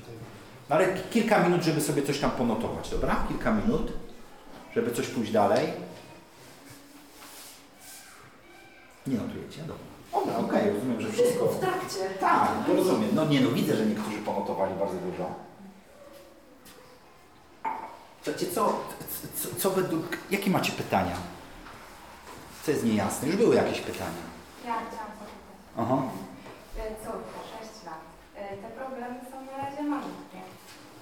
C: No ale kilka minut, żeby sobie coś tam ponotować, dobra? Kilka minut, żeby coś pójść dalej. Nie notujecie? Dobra. Dobra, okej, rozumiem, że wszystko...
B: W trakcie.
C: Tak, to rozumiem. No nie no, widzę, że niektórzy ponotowali bardzo dużo. Słuchajcie, co, co, co według... Jakie macie pytania? Co jest niejasne? Już były jakieś pytania.
H: Ja chciałam zapytać.
C: Aha.
H: E, Córka, 6 lat. E, Te problemy są na razie malutkie.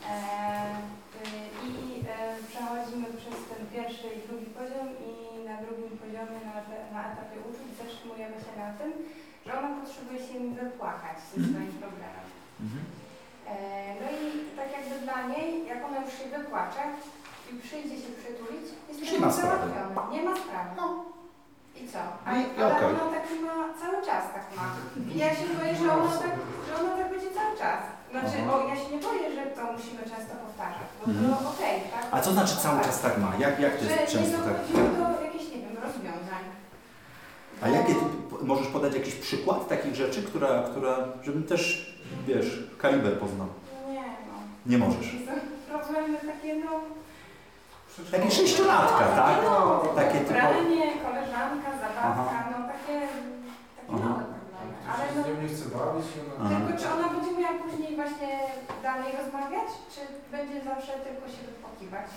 H: E, e, I e, przechodzimy przez ten pierwszy i drugi poziom i na drugim poziomie, na, na etapie uczuć zatrzymujemy się na tym, że ona potrzebuje się mi wypłakać ze swoim problemem.
C: Mhm.
H: E, No i tak jakby dla niej, jak ona już się wypłacze i przyjdzie się przytulić, jest
C: sprawy.
H: załatwiony. Nie ma sprawy. I co? A,
C: No i
H: ale
C: okej.
H: ona tak ma cały czas tak ma. I ja się boję, że ona tak, że ona tak będzie cały czas. Znaczy,
C: Aha.
H: o, ja się nie boję, że to musimy często powtarzać, bo
C: Mhm.
H: to okej, tak?
C: A co znaczy cały czas tak ma? Jak, jak to
H: Że
C: jest
H: nie
C: często tak?
H: dochodzimy do jakichś, nie wiem, rozwiązań.
C: A jakie ty, możesz podać jakiś przykład takich rzeczy, która, która, żebym też, wiesz, kaliber poznał?
H: Nie no.
C: Nie możesz.
H: Problemy takie, no...
C: Takie sześciolatka, tak?
H: No,
C: Takie typu...
H: Pranie, koleżanka, zabawka,
C: Aha.
H: no takie, takie
C: Aha.
H: problemy. Ale
I: się
H: no,
I: z nią nie chce bawić i ona...
C: Aha.
H: tylko czy ona będzie miała później właśnie dalej rozmawiać, czy będzie zawsze tylko się wypłakiwać?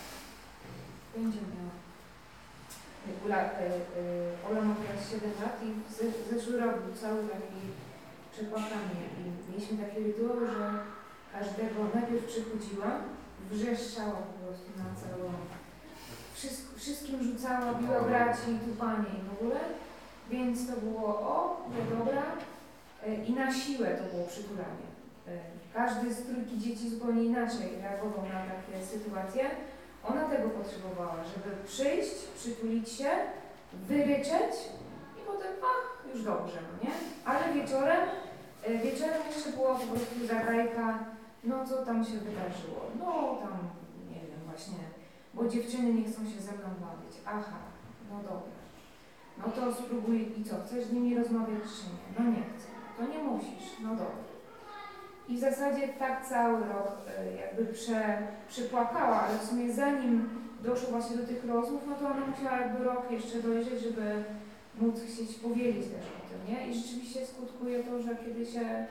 L: Będzie miała. Ula, e, e, Ola ma teraz 7 lat i w ze- zeszły rok był cały taki przepłakany. I mieliśmy takie rytuały, że każdego najpierw przychodziła, wrzeszczała po prostu na całą. Wszystko, wszystkim rzucała, biła braci, tupanie i w ogóle. Więc to było o, no dobra. E, I na siłę to było przytulanie. E, Każdy z trójki dzieci zupełnie inaczej reagował na takie sytuacje. Ona tego potrzebowała, żeby przyjść, przytulić się, wyryczeć i potem, ach, już dobrze, no nie? Ale wieczorem, e, wieczorem jeszcze była po prostu zagrajka, no co tam się wydarzyło? No tam, nie wiem, właśnie, bo dziewczyny nie chcą się ze mną bawić. Aha, no dobra. No to spróbuj i co, chcesz z nimi rozmawiać czy nie? No nie chcę. To nie musisz, no dobra. I w zasadzie tak cały rok e, jakby prze, przypłakała, ale w sumie zanim doszło właśnie do tych rozmów, no to ona musiała jakby rok jeszcze dojrzeć, żeby móc chcieć powiedzieć też o tym, nie? I rzeczywiście skutkuje to, że kiedy się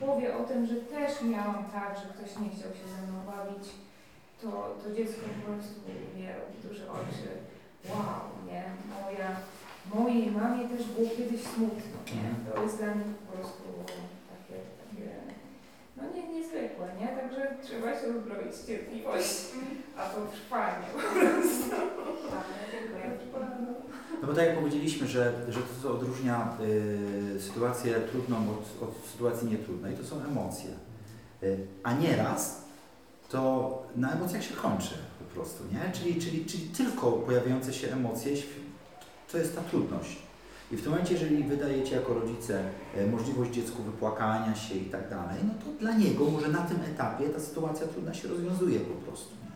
L: powie o tym, że też miałam tak, że ktoś nie chciał się ze mną bawić, to, to dziecko po prostu robi duże oczy. Wow, nie? Moja, mojej mamie też było kiedyś smutno, nie? To jest dla nich po prostu takie, takie no nie, niezwykłe, nie? Także trzeba się uzbroić w cierpliwość, a to trwanie po prostu.
C: No bo tak jak powiedzieliśmy, że, że to, co odróżnia y, sytuację trudną od, od sytuacji nietrudnej, to są emocje. Y, a nieraz to na emocjach się kończy po prostu, nie? Czyli, czyli, czyli tylko pojawiające się emocje, to jest ta trudność. I w tym momencie, jeżeli wydajecie jako rodzice e, możliwość dziecku wypłakania się i tak dalej, no to dla niego może na tym etapie ta sytuacja trudna się rozwiązuje po prostu. Nie?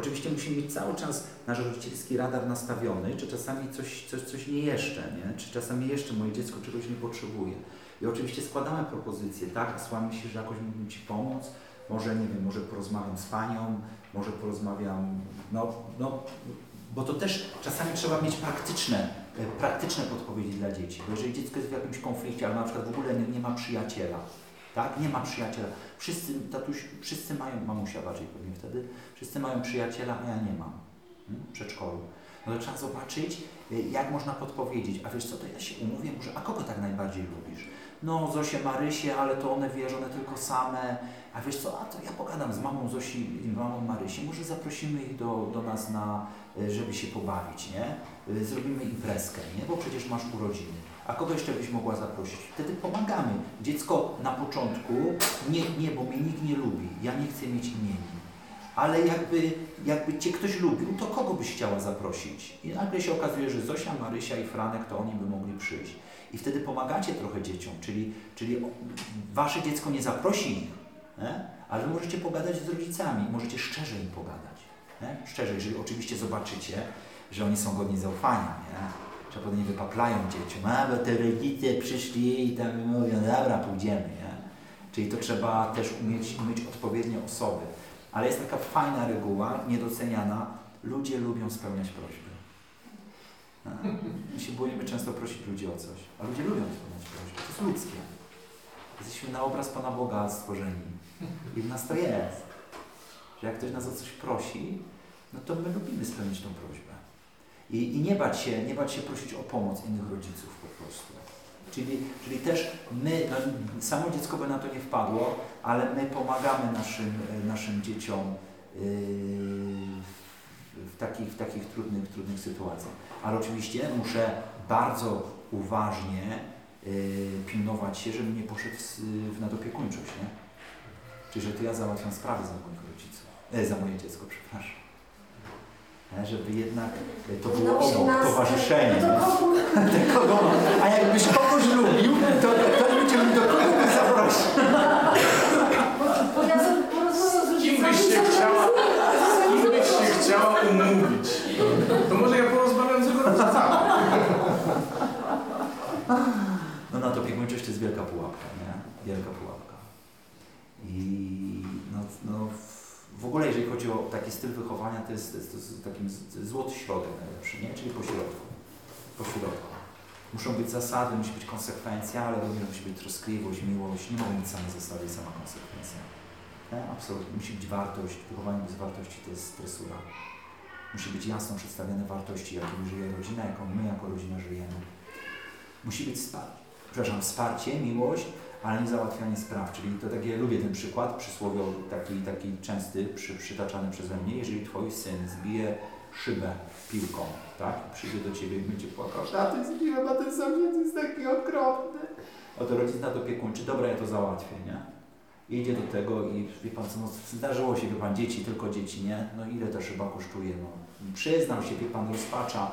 C: Oczywiście musimy mieć cały czas nasz rodzicielski radar nastawiony, czy czasami coś, coś, coś nie jeszcze, nie? czy czasami jeszcze moje dziecko czegoś nie potrzebuje. I oczywiście składamy propozycje, tak, słuchamy się, że jakoś mógłbym Ci pomóc, może, nie wiem, może porozmawiam z Panią, może porozmawiam, no, no, bo to też czasami trzeba mieć praktyczne, e, praktyczne podpowiedzi dla dzieci, bo jeżeli dziecko jest w jakimś konflikcie, albo na przykład w ogóle nie, nie ma przyjaciela, tak, nie ma przyjaciela, wszyscy, tatuś, wszyscy mają, mamusia bardziej pewnie wtedy, wszyscy mają przyjaciela, a ja nie mam hmm, w przedszkolu. No to trzeba zobaczyć, y, jak można podpowiedzieć, a wiesz co, to ja się umówię, może, a kogo tak najbardziej lubisz? No Zosię, Marysię, ale to one wiesz, one tylko same, a wiesz co, a to ja pogadam z mamą Zosi i mamą Marysi, może zaprosimy ich do, do nas na, y, żeby się pobawić, nie? Y, Zrobimy imprezkę, nie? Bo przecież masz urodziny. A kogo jeszcze byś mogła zaprosić? Wtedy pomagamy. Dziecko na początku, nie, nie, bo mnie nikt nie lubi, ja nie chcę mieć imieni. Ale jakby, jakby Cię ktoś lubił, to kogo byś chciała zaprosić? I nagle się okazuje, że Zosia, Marysia i Franek, to oni by mogli przyjść. I wtedy pomagacie trochę dzieciom, czyli, czyli Wasze dziecko nie zaprosi ich, nie? ale możecie pogadać z rodzicami, możecie szczerze im pogadać. Nie? Szczerze, jeżeli oczywiście zobaczycie, że oni są godni zaufania, nie? że potem nie wypaplają dzieciom, a bo te rodzice przyszli i tam mówią, dobra, pójdziemy. Nie? Czyli to trzeba też umieć, umieć odpowiednie osoby. Ale jest taka fajna reguła, niedoceniana, ludzie lubią spełniać prośby. My się boimy często prosić ludzi o coś, a ludzie lubią spełniać prośby. To jest ludzkie. Jesteśmy na obraz Pana Boga stworzeni. I w nas to jest. Że jak ktoś nas o coś prosi, no to my lubimy spełnić tą prośbę. I, I nie bać się, nie bać się prosić o pomoc innych rodziców. Czyli, czyli też my, samo dziecko by na to nie wpadło, ale my pomagamy naszym, naszym dzieciom yy, w, takich, w takich trudnych, trudnych sytuacjach. Ale oczywiście muszę bardzo uważnie yy, pilnować się, żebym nie poszedł w nadopiekuńczość, nie? Czyli, że to ja załatwiam sprawy za moich rodziców, e, za moje dziecko, przepraszam. Żeby jednak e, to było obok, towarzyszenie.
B: No to kogo?
C: A jakbyś kogoś lubił, to ktoś by cię do kogo by zaprosił.
B: Bo ja z
A: Kim byś się chciała,
B: to
A: kim byś się chciała umówić? To może ja porozmawiam z jego.
C: No na to piekuńczość to jest wielka pułapka, nie? Wielka pułapka. I no, no w ogóle jeżeli chodzi o taki styl wychowania, to jest, to jest, to jest takim złoty środek najlepszy, nie? Czyli pośrodku. Pośrodku. Muszą być zasady, musi być konsekwencja, ale również musi być troskliwość, miłość. Nie mogą być same zasady i sama konsekwencja. Nie? Absolutnie. Musi być wartość. Wychowanie bez wartości to jest stresura. Musi być jasno przedstawione wartości, jakimi żyje rodzina, jaką my jako rodzina żyjemy. Musi być wsparcie, przepraszam, wsparcie, miłość, ale nie załatwianie spraw. Czyli to takie, lubię ten przykład przysłowiowy, taki, taki częsty, przy, przytaczany przeze mnie. Jeżeli twój syn zbije szybę piłką, tak? Przyjdzie do ciebie i będzie płakał, taty zbiłem, a ten sąsiad jest taki okropny. Oto rodzic na to piekuńczy, dobra, ja to załatwię, nie? I Idzie do tego i wie pan co, no, zdarzyło się, wie pan, dzieci, tylko dzieci, nie? No ile ta szyba kosztuje, no. Przyznał się, wie pan, rozpacza.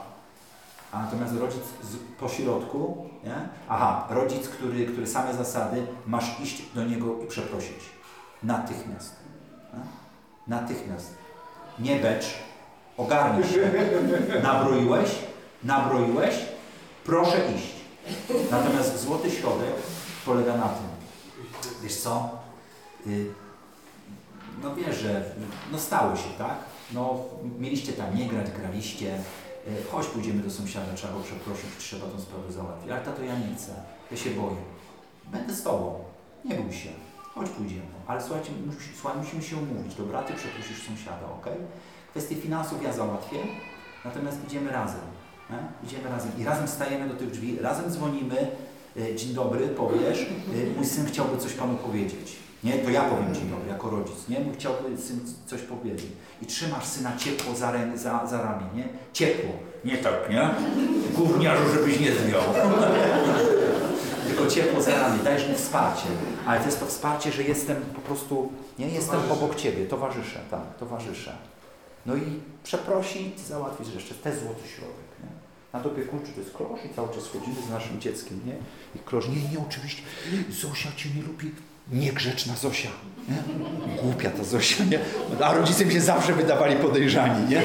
C: A natomiast rodzic z, po środku, nie? Aha, rodzic, który, który same zasady, masz iść do niego i przeprosić. Natychmiast. Nie? Natychmiast. Nie becz, ogarnij się. Nabroiłeś, nabroiłeś, proszę iść. Natomiast złoty środek polega na tym, wiesz co, y, no wiesz, że no stało się, tak? No mieliście tam nie grać, graliście, chodź pójdziemy do sąsiada, trzeba go przeprosić, trzeba tą sprawę załatwić. Ale tato ja nie chcę, ja się boję. Będę z tobą, nie bój się, chodź pójdziemy. Ale słuchajcie, słuchaj, musimy się umówić, dobra? Ty przeprosisz sąsiada, ok? Kwestie finansów ja załatwię, natomiast idziemy razem. Nie? Idziemy razem i razem stajemy do tych drzwi, razem dzwonimy, e, dzień dobry, powiesz, e, mój syn chciałby coś Panu powiedzieć. Nie, to ja powiem dzień dobry, jako rodzic, nie? Mój chciałby syn coś powiedzieć. I trzymasz syna ciepło za, rę, za, za ramię, nie? Ciepło, nie tak, nie? Gówniarzu, żebyś nie zwiał. Tylko ciepło za ramię, dajesz mu wsparcie. Ale to jest to wsparcie, że jestem po prostu, nie? Jestem
D: Towarzyszę.
C: obok Ciebie, towarzyszę, tak, towarzyszę. No i przeprosi, załatwić resztę. To jest złoty środek. Nie? Na to piekuńczy to jest klosz i cały czas chodzimy z naszym dzieckiem, nie? I klosz, nie, nie, oczywiście, Zosia Cię nie lubi. Niegrzeczna Zosia. Nie? Głupia ta Zosia, nie? A rodzice mi się zawsze wydawali podejrzani, nie?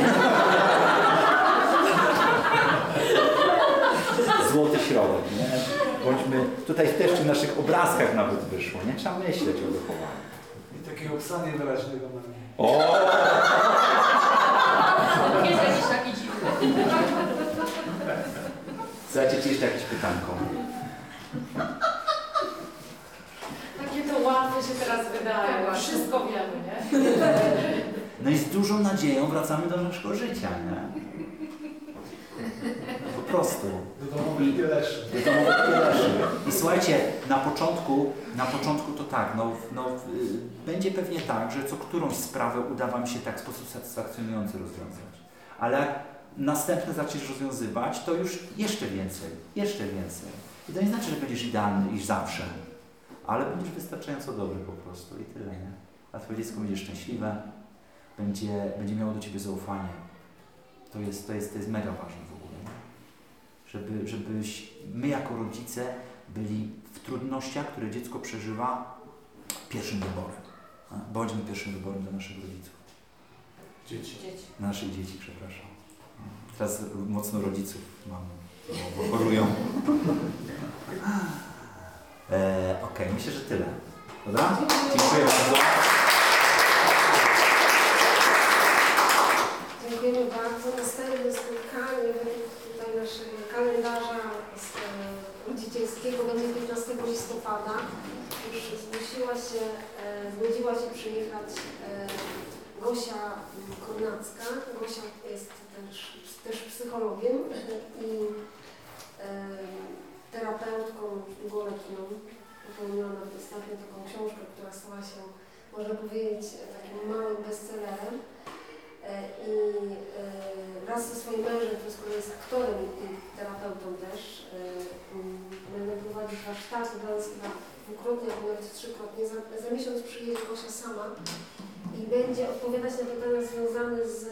C: Złoty środek, nie? Bądźmy, tutaj też w naszych obrazkach nawet wyszło, nie? Trzeba myśleć o wychowaniu.
D: I takiego psa niewyraźnego na mnie.
C: O!
J: Jest jakiś taki dziwny.
C: Słuchajcie, czy jeszcze jakieś pytanko?
E: Łatwe się teraz wydaje. Wszystko wiemy, nie?
C: No i z dużą nadzieją wracamy do naszego życia, nie? Po prostu.
D: Do domowych kieleszy.
C: Do domowych. I słuchajcie, na początku, na początku to tak, no, no, y, będzie pewnie tak, że co którąś sprawę uda Wam się tak w sposób satysfakcjonujący rozwiązać. Ale jak następne zaczniesz rozwiązywać, to już jeszcze więcej, jeszcze więcej. I to nie znaczy, że będziesz idealny i zawsze, ale będziesz wystarczająco dobry po prostu i tyle, nie? A Twoje dziecko będzie szczęśliwe, będzie, będzie miało do Ciebie zaufanie. To jest, to jest, to jest mega ważne w ogóle. Nie? Żeby, żebyś my jako rodzice byli w trudnościach, które dziecko przeżywa, pierwszym wyborem. Bądźmy pierwszym wyborem dla naszych rodziców.
N: Dzieci.
O: Dzieci.
C: Naszych dzieci, przepraszam. Teraz mocno rodziców mam, bo- bo chorują. E, Okej, myślę, że tyle. Dobra? Dziękuję bardzo.
B: Dziękujemy bardzo. Następne spotkanie według tutaj naszego kalendarza e, rodzicielskiego będzie 15 listopada. Już zgłosiła się, e, zgodziła się przyjechać Gosia Kornacka. Gosia jest też, też psychologiem i terapeutką. Popełniła nawet ostatnio taką książkę, która stała się, można powiedzieć, takim małym bestsellerem. E, I e, wraz ze swoim mężem, który z kolei jest aktorem i terapeutą też, e, będę prowadzić warsztaty dla dwukrotnie, albo nawet trzykrotnie. Za, za miesiąc przyjedzie sama i będzie odpowiadać na pytania związane z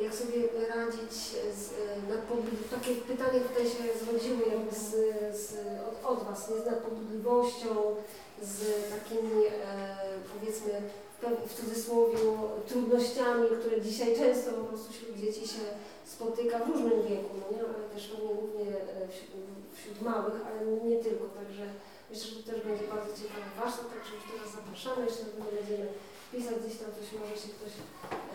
B: jak sobie radzić z nadpobudliwością. Takie pytania tutaj się zrodziły z, z, od, od Was, nie? z nadpobudliwością, z takimi e, powiedzmy w cudzysłowie trudnościami, które dzisiaj często po prostu wśród dzieci się spotyka w różnym wieku, no nie? ale też pewnie głównie e, wśród, wśród małych, ale nie tylko. Także myślę, że to też będzie bardzo ciekawy warsztat, także już teraz zapraszamy, jeszcze na będziemy pisać gdzieś tam coś, może się ktoś,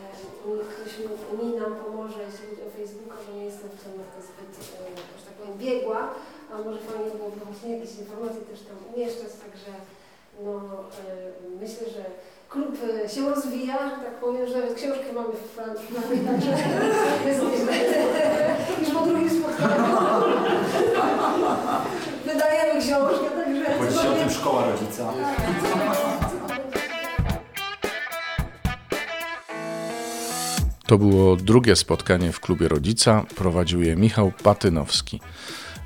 B: e, mi, ktoś mi, mi nam pomoże, jeśli chodzi o Facebooka, bo nie jestem w tym zbyt, e, że tak powiem, biegła, a może fajnie byłoby właśnie jakieś informacje też tam umieszczać, także no, e, myślę, że klub e, się rozwija, że tak powiem, że nawet książkę mamy w planie także jest nieźle. Już po drugim spotkaniu. Wydajemy książkę, także...
C: Chodzi o tym szkoła rodzica.
N: To było drugie spotkanie w klubie rodzica. Prowadził je Michał Patynowski.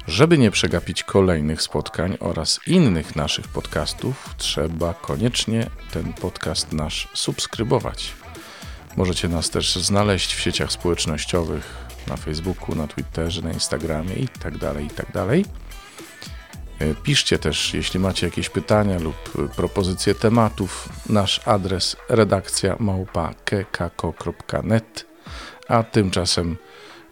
N: Żeby nie przegapić kolejnych spotkań oraz innych naszych podcastów, trzeba koniecznie ten podcast nasz subskrybować. Możecie nas też znaleźć w sieciach społecznościowych, na Facebooku, na Twitterze, na Instagramie itd. itd. E, Piszcie też, jeśli macie jakieś pytania lub e, propozycje tematów. Nasz adres redakcja małpa. A tymczasem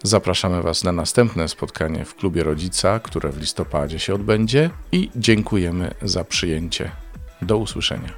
N: zapraszamy Was na następne spotkanie w klubie rodzica, które w listopadzie się odbędzie i dziękujemy za przyjęcie. Do usłyszenia.